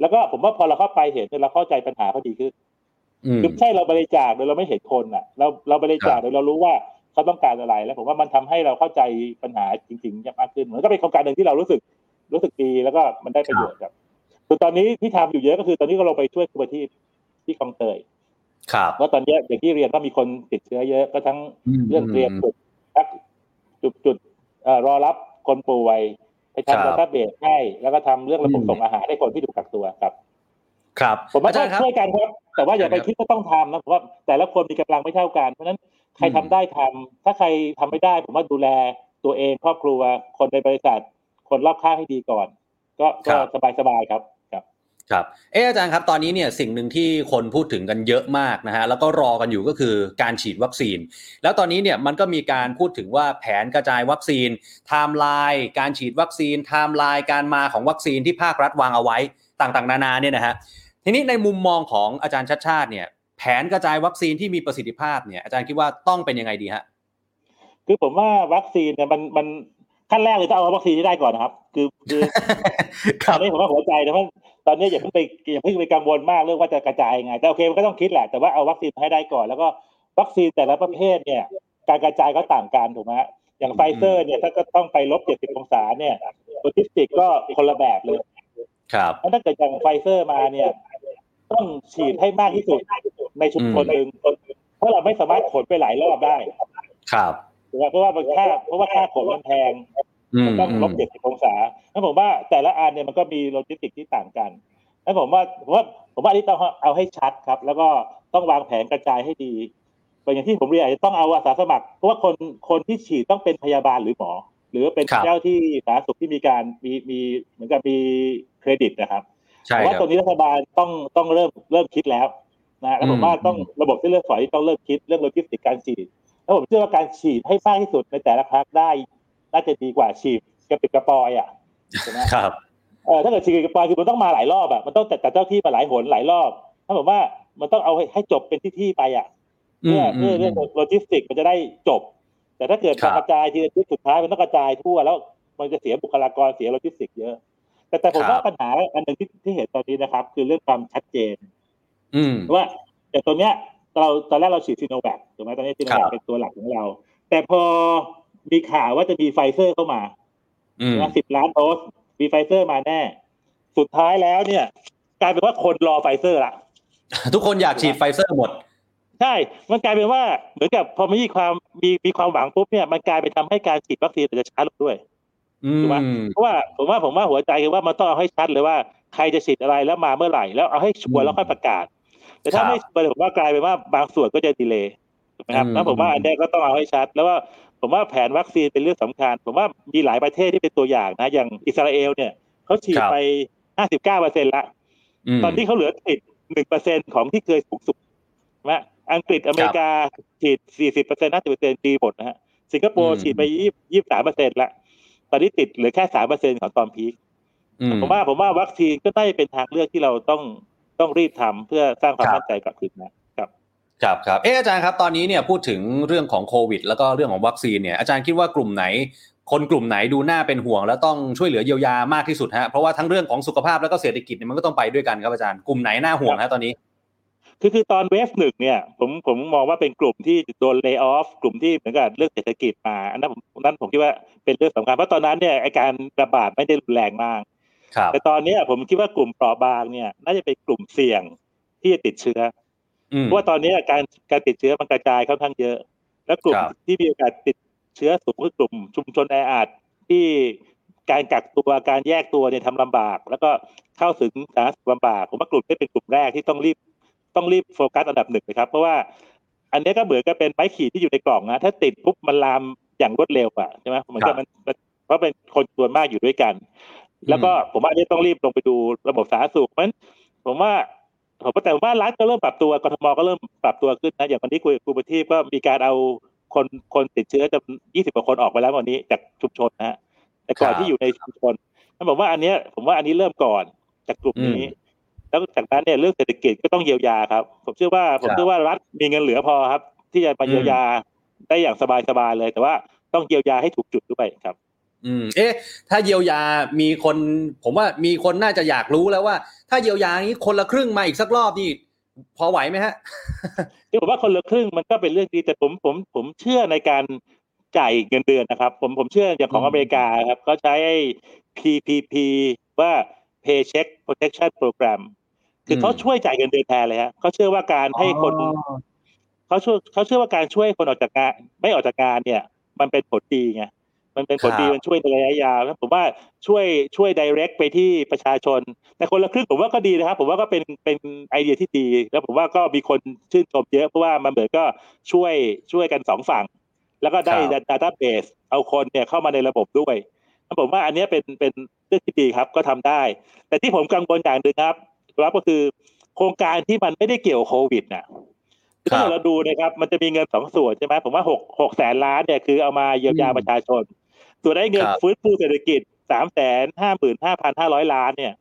แล้วก็ผมว่าพอเราเข้าไปเห็นเนี่ยเราเข้าใจปัญหาเขาดีขึ้นอืมคือไม่ใช่เราบริจาคโดยเราไม่เห็นคนอะ เราเราบริจาคครับโดยเรารู้ว่า เขาต้องการอะไร แล้วผมว่ามันทำให้เราเข้าใจปัญหาจริงๆมากขึ้นมันก็เป็นโครงการหนึ่งที่เรารู้สึกรู้สึกดีแล้วก็มันได้ประโยชน์ครับส่วนตอนนี้ที่ทำอยู่เยอะก็คือ ตอนนี้ก็ลงไปช่วยครูประทีปที่คลองเตยครับเพราะตอนเนี้ยอย่างที่เรียนว่ามีคนติดเชื้อเยอะก็ทั้งมเรื่องเตรียมจุดพักจุดจุดเอ่อรอรับคนป่วยไปครับทำดัตต้าเบสให้แล้วก็ทำเรื่องระบบอืมส่งอาหารให้คนที่ถูกกักตัวครับ ครับ ผมว่าอาจารย์ครับช่วยกันครับ แต่ว่าอย่าไปครับคิดว่าต้องทำนะผมว่าแต่ละคนมีกำลังไม่เท่ากันเพราะฉะนั้น ใครอืมทำได้ทำถ้าใครทำไม่ได้ผมว่าดูแลตัวเองครอบครัวคนในบริษัท คนรอบข้างให้ดีก่อน ก็ก็สบายสบายๆครับครับครับเอออาจารย์ครับตอนนี้เนี่ยสิ่งหนึ่งที่คนพูดถึงกันเยอะมากนะฮะแล้วก็รอกันอยู่ก็คือการฉีดวัคซีน แล้วตอนนี้เนี่ยมันก็มีการพูดถึงว่าแผนกระจายวัคซีนไทม์ไลน์การฉีดวัคซีนไทม์ไลน์การมาของวัคซีนที่ภาครัฐวางเอาไว้ต่างๆ นานาเนี่ยนะฮะทีนี้ในมุมมองของอาจารย์ชัชชาติเนี่ย แผนกระจายวัคซีนที่มีประสิทธิภาพเนี่ยอาจารย์คิดว่าต้องเป็นยังไงดีฮะคือผมว่าวัคซีนเนี่ยมันมันขั้นแรกเลยต้องเอาวัคซีนที่ได้ก่อนนะครับ คือคือครับอันนี้ผมว่าหัวใจนะเพราะตอนนี้อย่าเพิ่งไปอย่าเพิ่งไปกังวลมากเรื่องว่าจะกระจายยังไง แต่โอเคมันก็ต้องคิดแหละแต่ว่าเอาวัคซีนให้ได้ก่อน แล้วก็วัคซีนแต่ละประเภทเนี่ย การกระจายก็ต่างกันถูกไหมฮะอย่างไฟเซอร์เนี่ยถ้าก็ต้องไปลบเจ็ดสิบองศาเนี่ยโลจิสติกก็คนละแบบเลย ครับเพราะถ้าเกิดอย่างไฟเซอร์มาเนี่ย ต้องฉีดให้มากที่สุดในชุมชนหนึ่งเพราะเราไม่สามารถขนไปหลายรอบได้ ครับถูกไหมเพราะว่ามันค่าเพราะว่าค่าขนมันแพงอืมมันต้องลบอืมเจ็ดสิบองศาแล้วผมว่าแต่ละอันเนี่ยมันก็มีโลจิสติกที่ต่างกันแล้วผมว่าผมว่าผมว่าอันนี้ต้องเอาให้ชัดครับ แล้วก็ต้องวางแผนกระจายให้ดีอย่างที่ผมเรียนอาจจะต้องเอาอาสาสมัคร เพราะว่าคนคนที่ฉีดต้องเป็นพยาบาลหรือหมอ หรือเป็นครับเจ้าที่สาธารณสุขที่มีการมีมีเหมือนกับมีเครดิตนะครับใช่ ผมว่าครับตรงนี้รัฐบาลต้องต้องเริ่มเริ่มคิดแล้วนะแล้วผมว่าต้องระบบที่เลือกฝอยต้องเริ่มคิดเรื่องโลจิสติกการฉีดแล้วผมเชื่อว่าการฉีดให้มากที่สุดในแต่ละครั้งได้ น่าจะดีกว่าฉีดกระปิดกระปอยอะใช่ไหมครับเออถ้าเกิดฉีดกระปิดกระปอยคือมันต้องมาหลายรอบอะมันต้องจัดจัดเจ้าที่มาหลายหนหลายรอบถ้าผมว่ามันต้องเอาให้ให้จบเป็นที่ที่ๆไปอะเพื่อเพื่อเรื่องโลจิสติกมันจะได้จบ แต่ถ้าเกิดครับกระจายทีละนิดสุดท้ายมันต้องกระจายทั่วแล้ว มันจะเสียบุคลากรเสียโลจิสติกเยอะ แต่แต่ผมว่าปัญหาอันหนึ่งที่ที่เห็นตอนนี้นะครับ คือเรื่องความชัดเจน อืมว่า แต่ตัวเนี้ยเราตอนแรกเราฉีดซีโนแวคถูกไหมตอนนี้ซีโนแวคครับเป็นตัวหลักของเรา แต่พอมีข่าวว่าจะมีไฟเซอร์เข้ามาอืมสิบล้านโดสมีไฟเซอร์มาแน่ สุดท้ายแล้วเนี่ย กลายเป็นว่าคนรอไฟเซอร์ละทุกคนอยากฉีดไฟเซอร์หมด ใช่ มันกลายเป็นว่าเหมือนกับพอมีความมีมีความหวังปุ๊บเนี่ย มันกลายไปทำให้การฉีดวัคซีนอาจจะช้าลงด้วยอื ถูกไหมมเพราะว่าผมว่าผมว่าหัวใจคือว่ามันต้องเอาให้ชัดเลยว่าใครจะฉีดอะไรแล้วมาเมื่อไหร่ แล้วเอาให้ชัวร์แล้วค่อยประกาศ แต่ถ้าครับไม่ชัวร์ผมว่ากลายเป็นว่าบางส่วนก็จะดีเลย์ถูกไหมครับอืมแล้วผมว่าอันเนี้ยก็ต้องเอาให้ชัด แล้วว่าผมว่าแผนวัคซีนเป็นเรื่องสำคัญ ผมว่ามีหลายประเทศที่เป็นตัวอย่างนะ อย่างอิสราเอลเนี่ยเขาฉีดไป59เปอร์เซ็นต์ละมตอนนี้เขาเหลือติดหนึ่งเปอร์เซ็นของที่เคยสูงสุดใช่ไหมอังกฤษอเมริกาฉีด40เปอร์เซ็นต์50เปอร์เซ็นต์ดีหมดนะฮะสิงคโปร์ฉีดไป20 23เปอร์เซ็นต์ละ ตอนนี้ติดเหลือแค่3เปอร์เซ็นต์ของตอน peak อืมผมว่าผมว่าวัคซีนก็ได้เป็นทางเลือกที่เราต้องต้องรีบทำเพื่อสร้างความครับมั่นใจกลับคืนนะครับครับครับเอออาจารย์ครับตอนนี้เนี่ยพูดถึงเรื่องของโควิด แล้วก็เรื่องของวัคซีนเนี่ยอาจารย์คิดว่ากลุ่มไหน คนกลุ่มไหนดูน่าเป็นห่วง แล้วต้องช่วยเหลือเยียวยามากที่สุดฮะเพราะว่าทั้งเรื่องของสุขภาพแล้วก็เศรษฐกิจเนี่ยมันก็ต้องไปด้วยกันครับอาจารย์กลุ่มไหนน่าห่วงฮะตอนนี้ คือคือตอนเวฟหนึ่งเนี่ยผมผมมองว่าเป็นกลุ่มที่โดนเลิกออฟกลุ่มที่เหมือนกับเรื่องเศรษฐกิจมาอันนั้นผมนั้นผมคิดว่าเป็นเรื่องสำคัญเพราะตอนนั้นเนี่ยไอการระบาดไม่ได้รุนแรงมากครับแต่ตอนเนี้ยผมคิดว่ากลุ่มเปราะบางเนี่ย น่าจะเป็นกลุ่มเสี่ยงที่จะติดเชื้ออืมเพราะว่าตอนนี้การการติดเชื้อมันกระจายค่อนข้างเยอะ และกลุ่มครับที่มีโอกาสติดเชื้อสูงคือกลุ่มชุมชนแออัดที่การกักตัวการแยกตัวเนี่ยทำลำบาก แล้วก็เข้าถึงสาธารณสุขลำบากผมว่ากลุ่มนี้เป็นกลุ่มแรกที่ต้องรีบ ต้องรีบโฟกัสอันดับหนึ่งนะครับ เพราะว่าอันนี้ก็เหมือนกับเป็นไม้ขีดที่อยู่ในกล่องนะถ้าติดปุ๊บมันลามอย่างรวดเร็วอะใช่ไหมเหมือนกับมันมันเพราะเป็นคนจำนวนมากอยู่ด้วยกัน แล้วก็ผมว่าอันนี้ต้องรีบลงไปดูระบบสาธารณสุขเพราะฉะนั้นผมว่าผมว่าแต่ว่ารัฐก็เริ่มปรับตัวกทมก็เริ่มปรับตัวขึ้นนะอย่างวันนี้คุยกับครูประทีปก็มีการเอาคนคนติดเชื้อจำยี่สิบกว่าคนออกไปแล้ววันนี้จากชุมชนนะฮะแต่ก่อนครับที่อยู่ในชุมชนนั่นบอกว่าอันเนี้ยผมว่าอันนี้เริ่มก่อนจากกลุ่มนี้ แล้วจากนั้นเนี่ยเรื่องเศรษฐกิจก็ต้องเยียวยาครับ ผมเชื่อว่าผมครับเชื่อว่ารัฐมีเงินเหลือพอครับ ที่จะมาอืมเยียวยาได้อย่างสบายๆเลย แต่ว่าต้องเยียวยาให้ถูกจุดด้วยครับ อืม เอ๊ะ ถ้าเยียวยามีคน ผมว่ามีคนน่าจะอยากรู้แล้วว่า ถ้าเยียวยานี้คนละครึ่งมาอีกสักรอบนี่พอไหวไหมฮะคือผมว่าคนละครึ่งมันก็เป็นเรื่องดีแต่ผมผมผมเชื่อในการจ่ายเงินเดือนนะครับ ผมผมเชื่ออย่างของอืมอเมริกาครับเขาใช้ไอ้ PPP ว่า Paycheck Protection Program คือเขาช่วยจ่ายเงินเดือนแทนเลยฮะเขาเชื่อว่าการให้คนอ๋อเขาช่วยเขาเชื่อว่าการช่วยคนออกจากงานไม่ออกจากงานเนี่ย มันเป็นผลดีไงมันเป็นผลดีครับมันช่วยในระยะยาวผมว่าช่วยช่วย direct ไปที่ประชาชน แต่คนละครึ่งผมว่าก็ดีนะครับ ผมว่าก็เป็นเป็นไอเดียที่ดี แล้วผมว่าก็มีคนชื่นชมเยอะเพราะว่ามันเหมือนก็ช่วยช่วยกันสองฝั่ง แล้วก็ได้ครับดัตต้าเบสเอาคนเนี่ยเข้ามาในระบบด้วยแล้วผมว่าอันเนี้ยเป็นเป็นเรื่องที่ดีครับก็ทำได้ แต่ที่ผมกังวลอย่างหนึ่งครับ รับก็คือ โครงการที่มันไม่ได้เกี่ยวกับโควิดน่ะคือถ้าครับเราดูนะครับ มันจะมีเงินสองส่วนใช่ไหมผมว่าหกหกแสนล้านเนี่ยคือเอามาเยียวยาอืมประชาชน ส่วนได้เงินครับฟื้นฟูเศรษฐกิจสามแสนห้าหมื่นห้าพันห้าร้อยล้านเนี่ย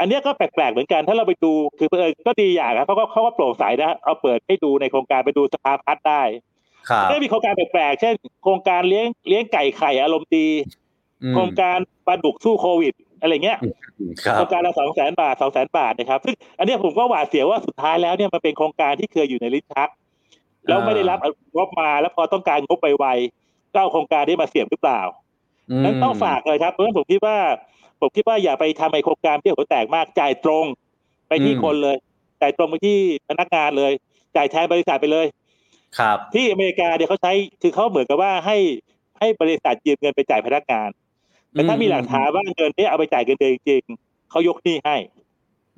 อันเนี้ยก็แปลกๆเหมือนกัน ถ้าเราไปดูคือเออก็ดีอย่างนะเขาก็เขาก็โปร่งใสนะเอาเปิดให้ดูในโครงการไปดูสภาพัฒน์ได้ครับก็มีโครงการแปลกๆเช่น โครงการเลี้ยงเลี้ยงไก่ไข่อารมณ์ดีอืมโครงการปลาดุกสู้โควิด อะไรเงี้ยครัโครบงการละสองแสนบาทสองแสนบาทนะครับซึ่งอันเนี้ยผมก็หวาดเสียวว่าสุดท้ายแล้วเนี่ยมันเป็นโครงการที่เคยอยู่ในลิ้นชักแล้วไม่ได้รับงบมาแล้วพอต้องการงบไปไวๆก็เอาโครงการนี้มาเสียบหรือเปล่านั้นต้องฝากเลยครับเพราะฉะนั้นผมคิดว่า ผมคิดว่าอย่าไปทำไอโครงการที่หัวแตกมากจ่ายตรงไปที่อืมคนเลยจ่ายตรงไปที่พนักงานเลย จ่ายแทนบริษัทไปเลย ครับ ที่อเมริกาเนี่ยเขาใช้คือเขาเหมือนกับว่าให้ให้บริษัทยืมเงินไปจ่ายพนักงาน แต่ถ้ามีหลักฐานว่าเงินเนี้เอาไปจ่ายเงินเดือนจริงๆเขายกหนี้ให้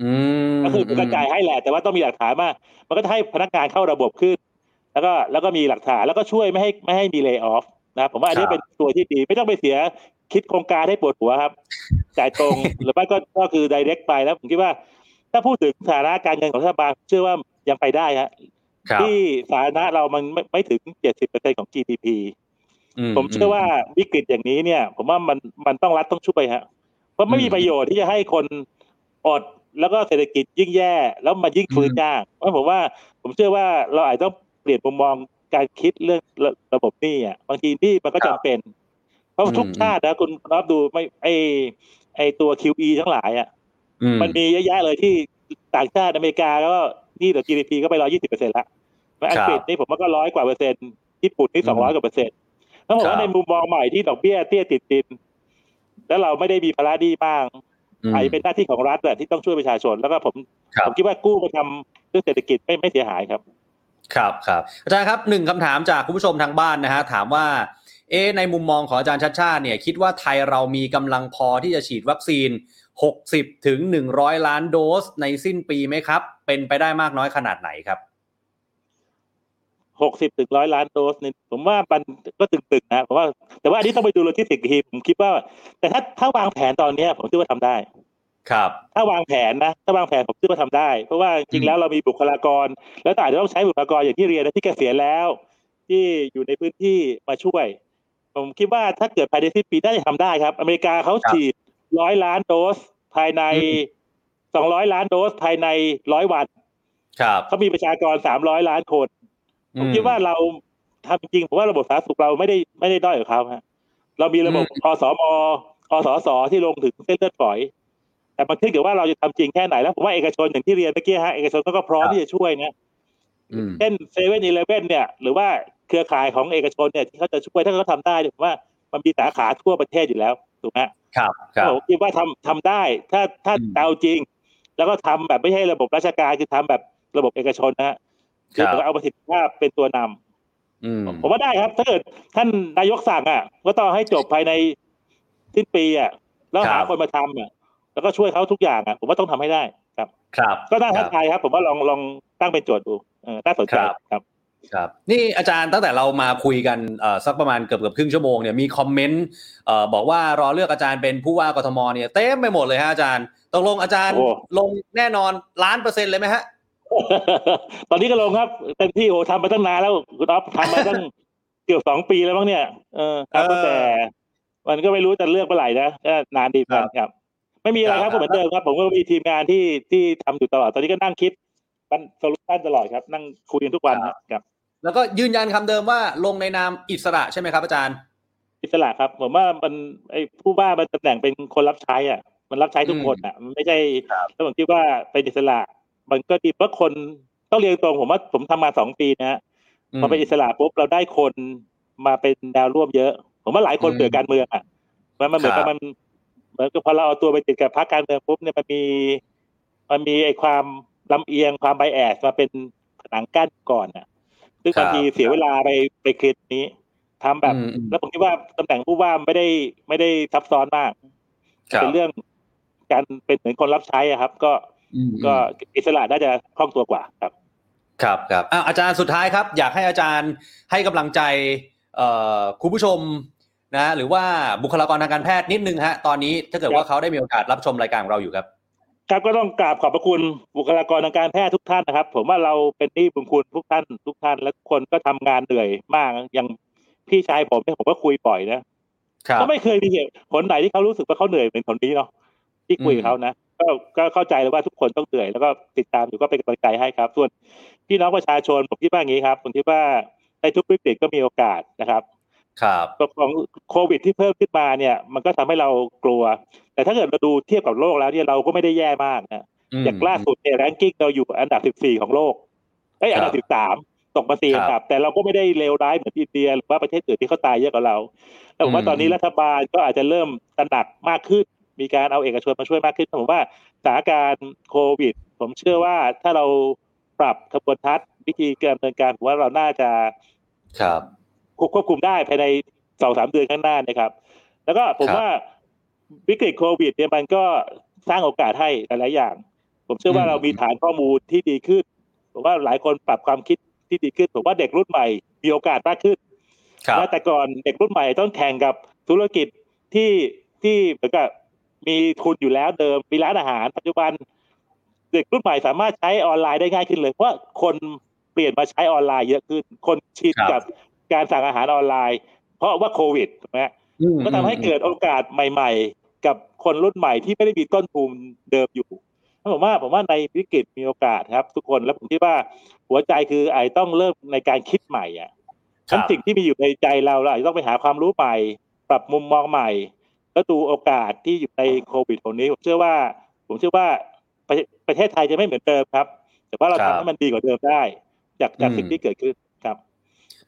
อืมก็คือมันกระจายให้แหละ แต่ว่าต้องมีหลักฐานมามันก็จะให้พนักงานเข้าระบบขึ้น แล้วก็แล้วก็มีหลักฐานแล้วก็ช่วยไม่ให้ไม่ให้มีเล y o อ f นะครับผมว่าอันนี้เป็นตัวที่ดีไม่ต้องไปเสียคิดโครงการให้ปวดหัวครับ จ่ายตรงหรือไม่ก็ก็คือ direct ไปแล้วผมคิดว่า ถ้าพูดถึงสถานะการเงินของรัฐบาลเชื่อว่ายังไปได้ฮะครับที่สาธารณะเรามันไม่ไม่ถึง 70%ของ GDP อื ผมเชื่อว่าวิกฤตอย่างนี้เนี่ย ผมว่ามันมันต้องรัฐต้องช่วยฮะเพราะไม่มีประโยชน์ที่จะให้คนอดแล้วก็เศรษฐกิจยิ่งแย่ แล้วมันยิ่งฟื้นยากเพราะผมว่า ผมเชื่อว่าเราอาจจะต้องเปลี่ยนมุมมองการคิดเรื่องระระบบหนี้อะบางทีหนี้มันก็จำเป็น เพราะทุกชาตินะคุณรับดูไม่ไอไอตัว QE ทั้งหลายอะอืมันมีเยอะแยะเลยที่ต่างชาติอเมริกาก็หนี่ต่อ GDP ก็ไปร้อยี่สิบเปอร์เซ็นต์ละแล้วอังกฤษนี่ผมว่าก็ร้อยกว่าเปอร์เซ็นต์ญี่ปุ่นนี่สองร้อยกว่าเปอร์เซ็นต์ ถ้าบอกว่าในมุมมองใหม่ที่ดอกเบี้ยเตี้ยติดดิน แล้วเราไม่ได้มีภาระหนี้มากอืมอาจจะเป็นหน้าที่ของรัฐแหละที่ต้องช่วยประชาชน แล้วก็ผมครับผมคิดว่ากู้มาทำเรื่องเศรษฐกิจไม่ไม่เสียหายครับ ครับครับอาจารย์ครับหนึ่งคำถามจากคุณผู้ชมทางบ้านนะฮะถามว่า เอ๊ะในมุมมองของอาจารย์ชัชชาติเนี่ย คิดว่าไทยเรามีกำลังพอที่จะฉีดวัคซีน 60ถึง100 ล้านโดสในสิ้นปีไหมครับ เป็นไปได้มากน้อยขนาดไหนครับ หกสิบถึงร้อยล้านโดสนี่ผมว่ามันก็ตึงๆนะผมว่าแต่ว่าอันนี้ต้องไปดูโลจิสติกส์อีกทีผมคิดว่า แต่ถ้าถ้าวางแผนตอนเนี้ยผมคิดว่าทำได้ ครับ ถ้าวางแผนนะถ้าวางแผนผมคิดว่าทำได้ เพราะว่าจริงๆแล้วเรามีบุคลากร แล้วแต่อาจจะต้องใช้บุคลากรอย่างที่เรียนนะที่เกษียณแล้ว ที่อยู่ในพื้นที่มาช่วย ผมคิดว่าถ้าเกิดภายในสิ้นปีน่าจะทำได้ครับ อเมริกาเขาครับฉีดร้อยล้านโดสภายในอืมสองร้อยล้านโดสภายในร้อยวันครับเขามีประชากรสามร้อยล้านคน ผมคิดว่าเราทำจริงผมว่าระบบสาธารณสุขเราไม่ได้ไม่ได้ด้อยกว่าเขาฮะเรามีระบบอืมอสมอสสที่ลงถึงเส้นเลือดฝอย แต่มันขึ้นกับว่าเราจะทำจริงแค่ไหนแล้วผมว่าเอกชนอย่างที่เรียนเมื่อกี้ฮะเอกชนเขาก็พร้อมที่จะช่วยนะอืมเช่นเซเว่นอีเลฟเว่นเนี่ย หรือว่าเครือข่ายของเอกชนเนี่ยที่เขาจะช่วยถ้าเขาทำได้เนี่ยผมว่ามันมีสาขาทั่วประเทศอยู่แล้วถูกไหมครับครับผมคิดว่าทำทำได้ ถ้าถ้าอืมเอาจริง แล้วก็ทำแบบไม่ใช่ระบบราชการคือทำแบบระบบเอกชนนะฮะ คือครับเอาประสิทธิภาพเป็นตัวนำอืมผมว่าได้ครับ ถ้าเกิดท่านนายกสั่งอะก็ต้องให้จบภายในสิ้นปีอะแล้วหาคนมาทำอะแล้วก็ช่วยเขาทุกอย่างอะ ผมว่าต้องทำให้ได้ครับ ครับ ก็น่าคท้ารับทายครับ ผมว่าลองลองตั้งเป็นโจทย์ดูเออน่าสนใจครับครับครับนี่อาจารย์ตั้งแต่เรามาคุยกันเอ่อสักประมาณเกือบเกือบครึ่งชั่วโมงเนี่ยมีคอมเมนต์เอ่อบอกว่ารอเลือกอาจารย์เป็นผู้ว่ากทมเนี่ยเต็มไปหมดเลยฮะอาจารย์ตกลงอาจารย์โอ้ลงแน่นอนล้านเปอร์เซ็นต์เลยไหมฮะ ตอนนี้ก็ลงครับเต็มที่โอ้ทำมาตั้งนานแล้วคุณอ๊อฟทำมาตั้งเกือบสองปีแล้วมั้งเนี่ยเออครับเออแต่ มันก็ไม่รู้จะเลือกเมื่อไหร่นะก็นานดีเหมือนกันครับ ไม่มีอะไรครัรับก็เหมือนเดิมครับ ผมก็มีทีมงานที่ที่ทำอยู่ตลอดตอนนี้ก็นั่งคิดมัน solution ตลอดครับ นั่งคุยกันทุกวันครับ แล้วก็ยืนยันคำเดิมว่าลงในนามอิสระใช่ไหมครับอาจารย์ อิสระครับ ผมว่ามันไอ้ผู้ว่ามันตำแหน่งเป็นคนรับใช้อะ มันรับใช้ทุกคนอะ มันไม่ใช่ครับแล้วผมคิดว่าเป็นอิสระ มันก็ดีเพราะคนต้องเรียนตรงผมว่าผมทำมาสองปีนะฮะพอเป็นอิสระปุ๊บเราได้คนมาเป็นแนวร่วมเยอะ ผมว่าหลายคนอืมเบื่อการเมืองอะมันมันเหมือนครักับบมันเหมือนกับพอเราเอาตัวไปติดกับพรรคการเมืองปุ๊บเนี่ยมันมีมันมีไอ้ความลำเอียงความไบแอสมาเป็นผนังกั้นก่อนอะ ซึ่งครับบางทีเสียเวลาไปไปเคลียร์นี้ทำแบบอืมอืมแล้วผมคิดว่าตำแหน่งผู้ว่าไม่ได้ไม่ได้ซับซ้อนมากครับเป็นเรื่องการเป็นเหมือนคนรับใช้อะครับ ก็อืม ก็อิสระน่าจะคล่องตัวกว่าครับ ครับครับอะอาจารย์สุดท้ายครับ อยากให้อาจารย์ให้กำลังใจเอ่อคุณผู้ชมนะหรือว่าบุคลากรทางการแพทย์นิดนึงฮะตอนนี้ถ้าเกิดว่าเขาได้มีโอกาสรับชมรายการของเราอยู่ครับครับก็ต้องกราบขอบพระคุณบุคลากรทางการแพทย์ทุกท่านนะครับ ผมว่าเราเป็นหนี้บุญคุณทุกท่าน ทุกท่านและทุกคนก็ทำงานเหนื่อยมากอย่างพี่ชายผมเนี่ยผมก็คุยบ่อยนะครับก็ไม่เคยมีเหตุผลไหนที่เขารู้สึกว่าเขาเหนื่อยเหมือนคนนี้เนาะที่คุยกับเขานะ ก็ก็เข้าใจเลยว่าทุกคนต้องเหนื่อยแล้วก็ติดตามอยู่ก็เป็นกำลังใจให้ครับ ส่วนพี่น้องประชาชนผมคิดว่าอย่างนี้ครับผมคิดว่าในทุกวิกฤตก็มีโอกาสนะครับ ครับของโควิดที่เพิ่มขึ้นมาเนี่ย มันก็ทำให้เรากลัว แต่ถ้าเกิดเราดูเทียบกับโลกแล้วเนี่ยเราก็ไม่ได้แย่มากนะอืมอย่างล่าสุดเนี่ยแรงกิ้งเราอยู่อันดับ 14 ของโลกไอ้ยอันดับ 13 ตกมาสี่ครับอันดับ แต่เราก็ไม่ได้เลวร้ายเหมือนอินเดียหรือว่าประเทศอื่นที่เขาตายเยอะกว่าเราแล้วผมว่าอืมตอนนี้รัฐบาลก็อาจจะเริ่มตระหนักมากขึ้น มีการเอาเอกชนมาช่วยมากขึ้นผมว่าสถานการณ์โควิด ผมเชื่อว่าถ้าเราปรับขบวนทัศน์วิธีการดำเนินการผมว่าเราน่าจะครับควบคุมได้ภายในสองสามเดือนข้างหน้านะครับ แล้วก็ผมครับว่าวิกฤตโควิดเนี่ยมันก็สร้างโอกาสให้หลาย ๆ อย่าง ผมเชื่อว่าอืมเรามีฐานข้อมูลที่ดีขึ้น ผมว่าหลายคนปรับความคิดที่ดีขึ้น ผมว่าเด็กรุ่นใหม่มีโอกาสมากขึ้นครับนะแต่ก่อนเด็กรุ่นใหม่ต้องแข่งกับธุรกิจที่ที่เหมือนกับ มีทุนอยู่แล้วเดิมมีร้านอาหาร ปัจจุบันเด็กรุ่นใหม่สามารถใช้ออนไลน์ได้ง่ายขึ้นเลย เพราะว่าคนเปลี่ยนมาใช้ออนไลน์เยอะขึ้น คนชินครับกับการสั่งอาหารออนไลน์ เพราะว่าโควิดถูกไหมอืก็ทำให้เกิดโอกาสใหม่ ๆ กับคนรุ่นใหม่ที่ไม่ได้มีต้นทุนเดิมอยู่ผมว่าผมว่าในวิกฤตมีโอกาสครับ ทุกคนแล้วผมคิดว่าหัวใจคือไอ้ต้องเริ่มในการคิดใหม่อะครับทั้งสิ่งที่มีอยู่ในใจเราเราอาจจะต้องไปหาความรู้ใหม่ ปรับมุมมองใหม่ แล้วดูโอกาสที่อยู่ในโควิดตรงนี้ผมเชื่อว่า ผมเชื่อว่าประเทศประเทศไทยจะไม่เหมือนเดิมครับ แต่ว่าเราครับทำให้มันดีกว่าเดิมได้ จากจากอืมสิ่งที่เกิดขึ้นครับ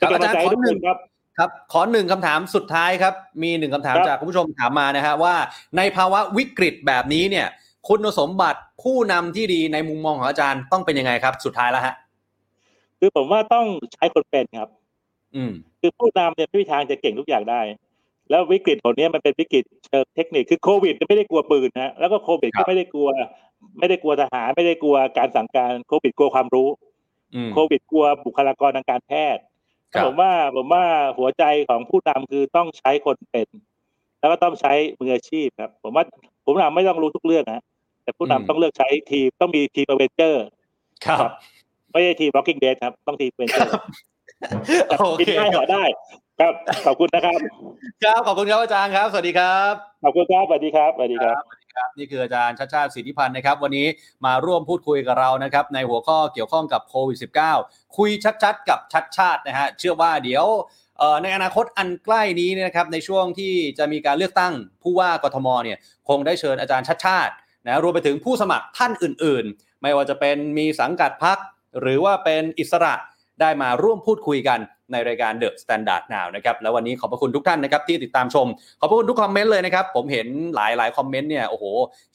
ครับเป็นกำลังใจให้อาจารย์ทุกขอหนึ่คนงครับครับขอหนึ่งคำถามสุดท้ายครับ มีหนึ่งคำถามครับจากคุณผู้ชมถามมานะฮะว่า ในภาวะวิกฤตแบบนี้เนี่ย คุณสมบัติผู้นำที่ดีในมุมมองของอาจารย์ต้องเป็นยังไงครับ สุดท้ายแล้วฮะคือผมว่าต้องใช้คนเป็นครับ อืมคือผู้นำเนี่ยไม่มีทางจะเก่งทุกอย่างได้ แล้ววิกฤตหนนี้มันเป็นวิกฤตเชิงเทคนิคคือโควิดไม่ได้กลัวปืนนะแล้วก็โควิดครัก็บไม่ได้กลัว ไม่ได้กลัวทหารไม่ได้กลัวการสั่งการโควิดกลัวความรู้อืมโควิดกลัวบุคลากรทางการแพทย์ครับผมว่าผมว่าหัวใจของผู้นำคือต้องใช้คนเป็น แล้วก็ต้องใช้มืออาชีพครับ ผมว่าผู้นำไม่ต้องรู้ทุกเรื่องนะแต่ผู้นำอืมต้องเลือกใช้ทีมต้องมีทีมเวนเจอร์ครับไม่ใช่ทีม Walking Dead ครับ ต้องทีมเวนเจอร์โอกินเคได้ต่อได้ ครับขอบคุณนะครับครับขอบคุณครับอาจารย์ครับ สวัสดีครับขอบคุณครับสวัสดีครับสวัสดีครับครับ นี่คืออาจารย์ชัดชาติสิทธิพันธ์นะครับ วันนี้มาร่วมพูดคุยกับเรานะครับ ในหัวข้อเกี่ยวข้องกับโควิด -19 คุยชัดๆ กับชัดชาตินะฮะเชื่อว่าเดี๋ยวเอ่อในอนาคตอันใกล้นี้เนยนะครับในช่วงที่จะมีการเลือกตั้งผู้ว่ากทมเนี่ยคงได้เชิญอาจารย์ชัดชาตินะรวมไปถึงผู้สมัครท่านอื่น ๆ ไม่ว่าจะเป็นมีสังกัดพักหรือว่าเป็นอิสระได้มาร่วมพูดคุยกัน ในรายการ The Standard Now นะครับแล้ววันนี้ขอบพระคุณทุกท่านนะครับที่ติดตามชม ขอบพระคุณทุกคอมเมนต์เลยนะครับผมเห็นหลายหลายคอมเมนต์เนี่ยโอ้โห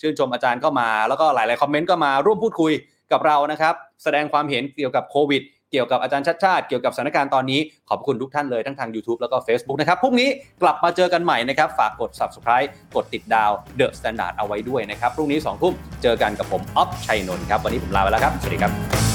ชื่นชมอาจารย์ก็มา แล้วก็หลายหลายคอมเมนต์ก็มาร่วมพูดคุยกับเรานะครับแสดงความเห็นเกี่ยวกับโควิดเกี่ยวกับอาจารย์ชัดชาติเกี่ยวกับสถานการณ์ตอนนี้ ขอบคุณทุกท่านเลยทั้งทาง YouTube แล้วก็ Facebook นะครับพรุ่งนี้กลับมาเจอกันใหม่นะครับ ฝากกด Subscribe กดติดดาว The Standard เอาไว้ด้วยนะครับพรุ่งนี้2ทุ่มเจอกันกับผมอ๊อฟชัยนนท์ครับวันนี้ผมลาไปแล้วครับสวัสดีครับ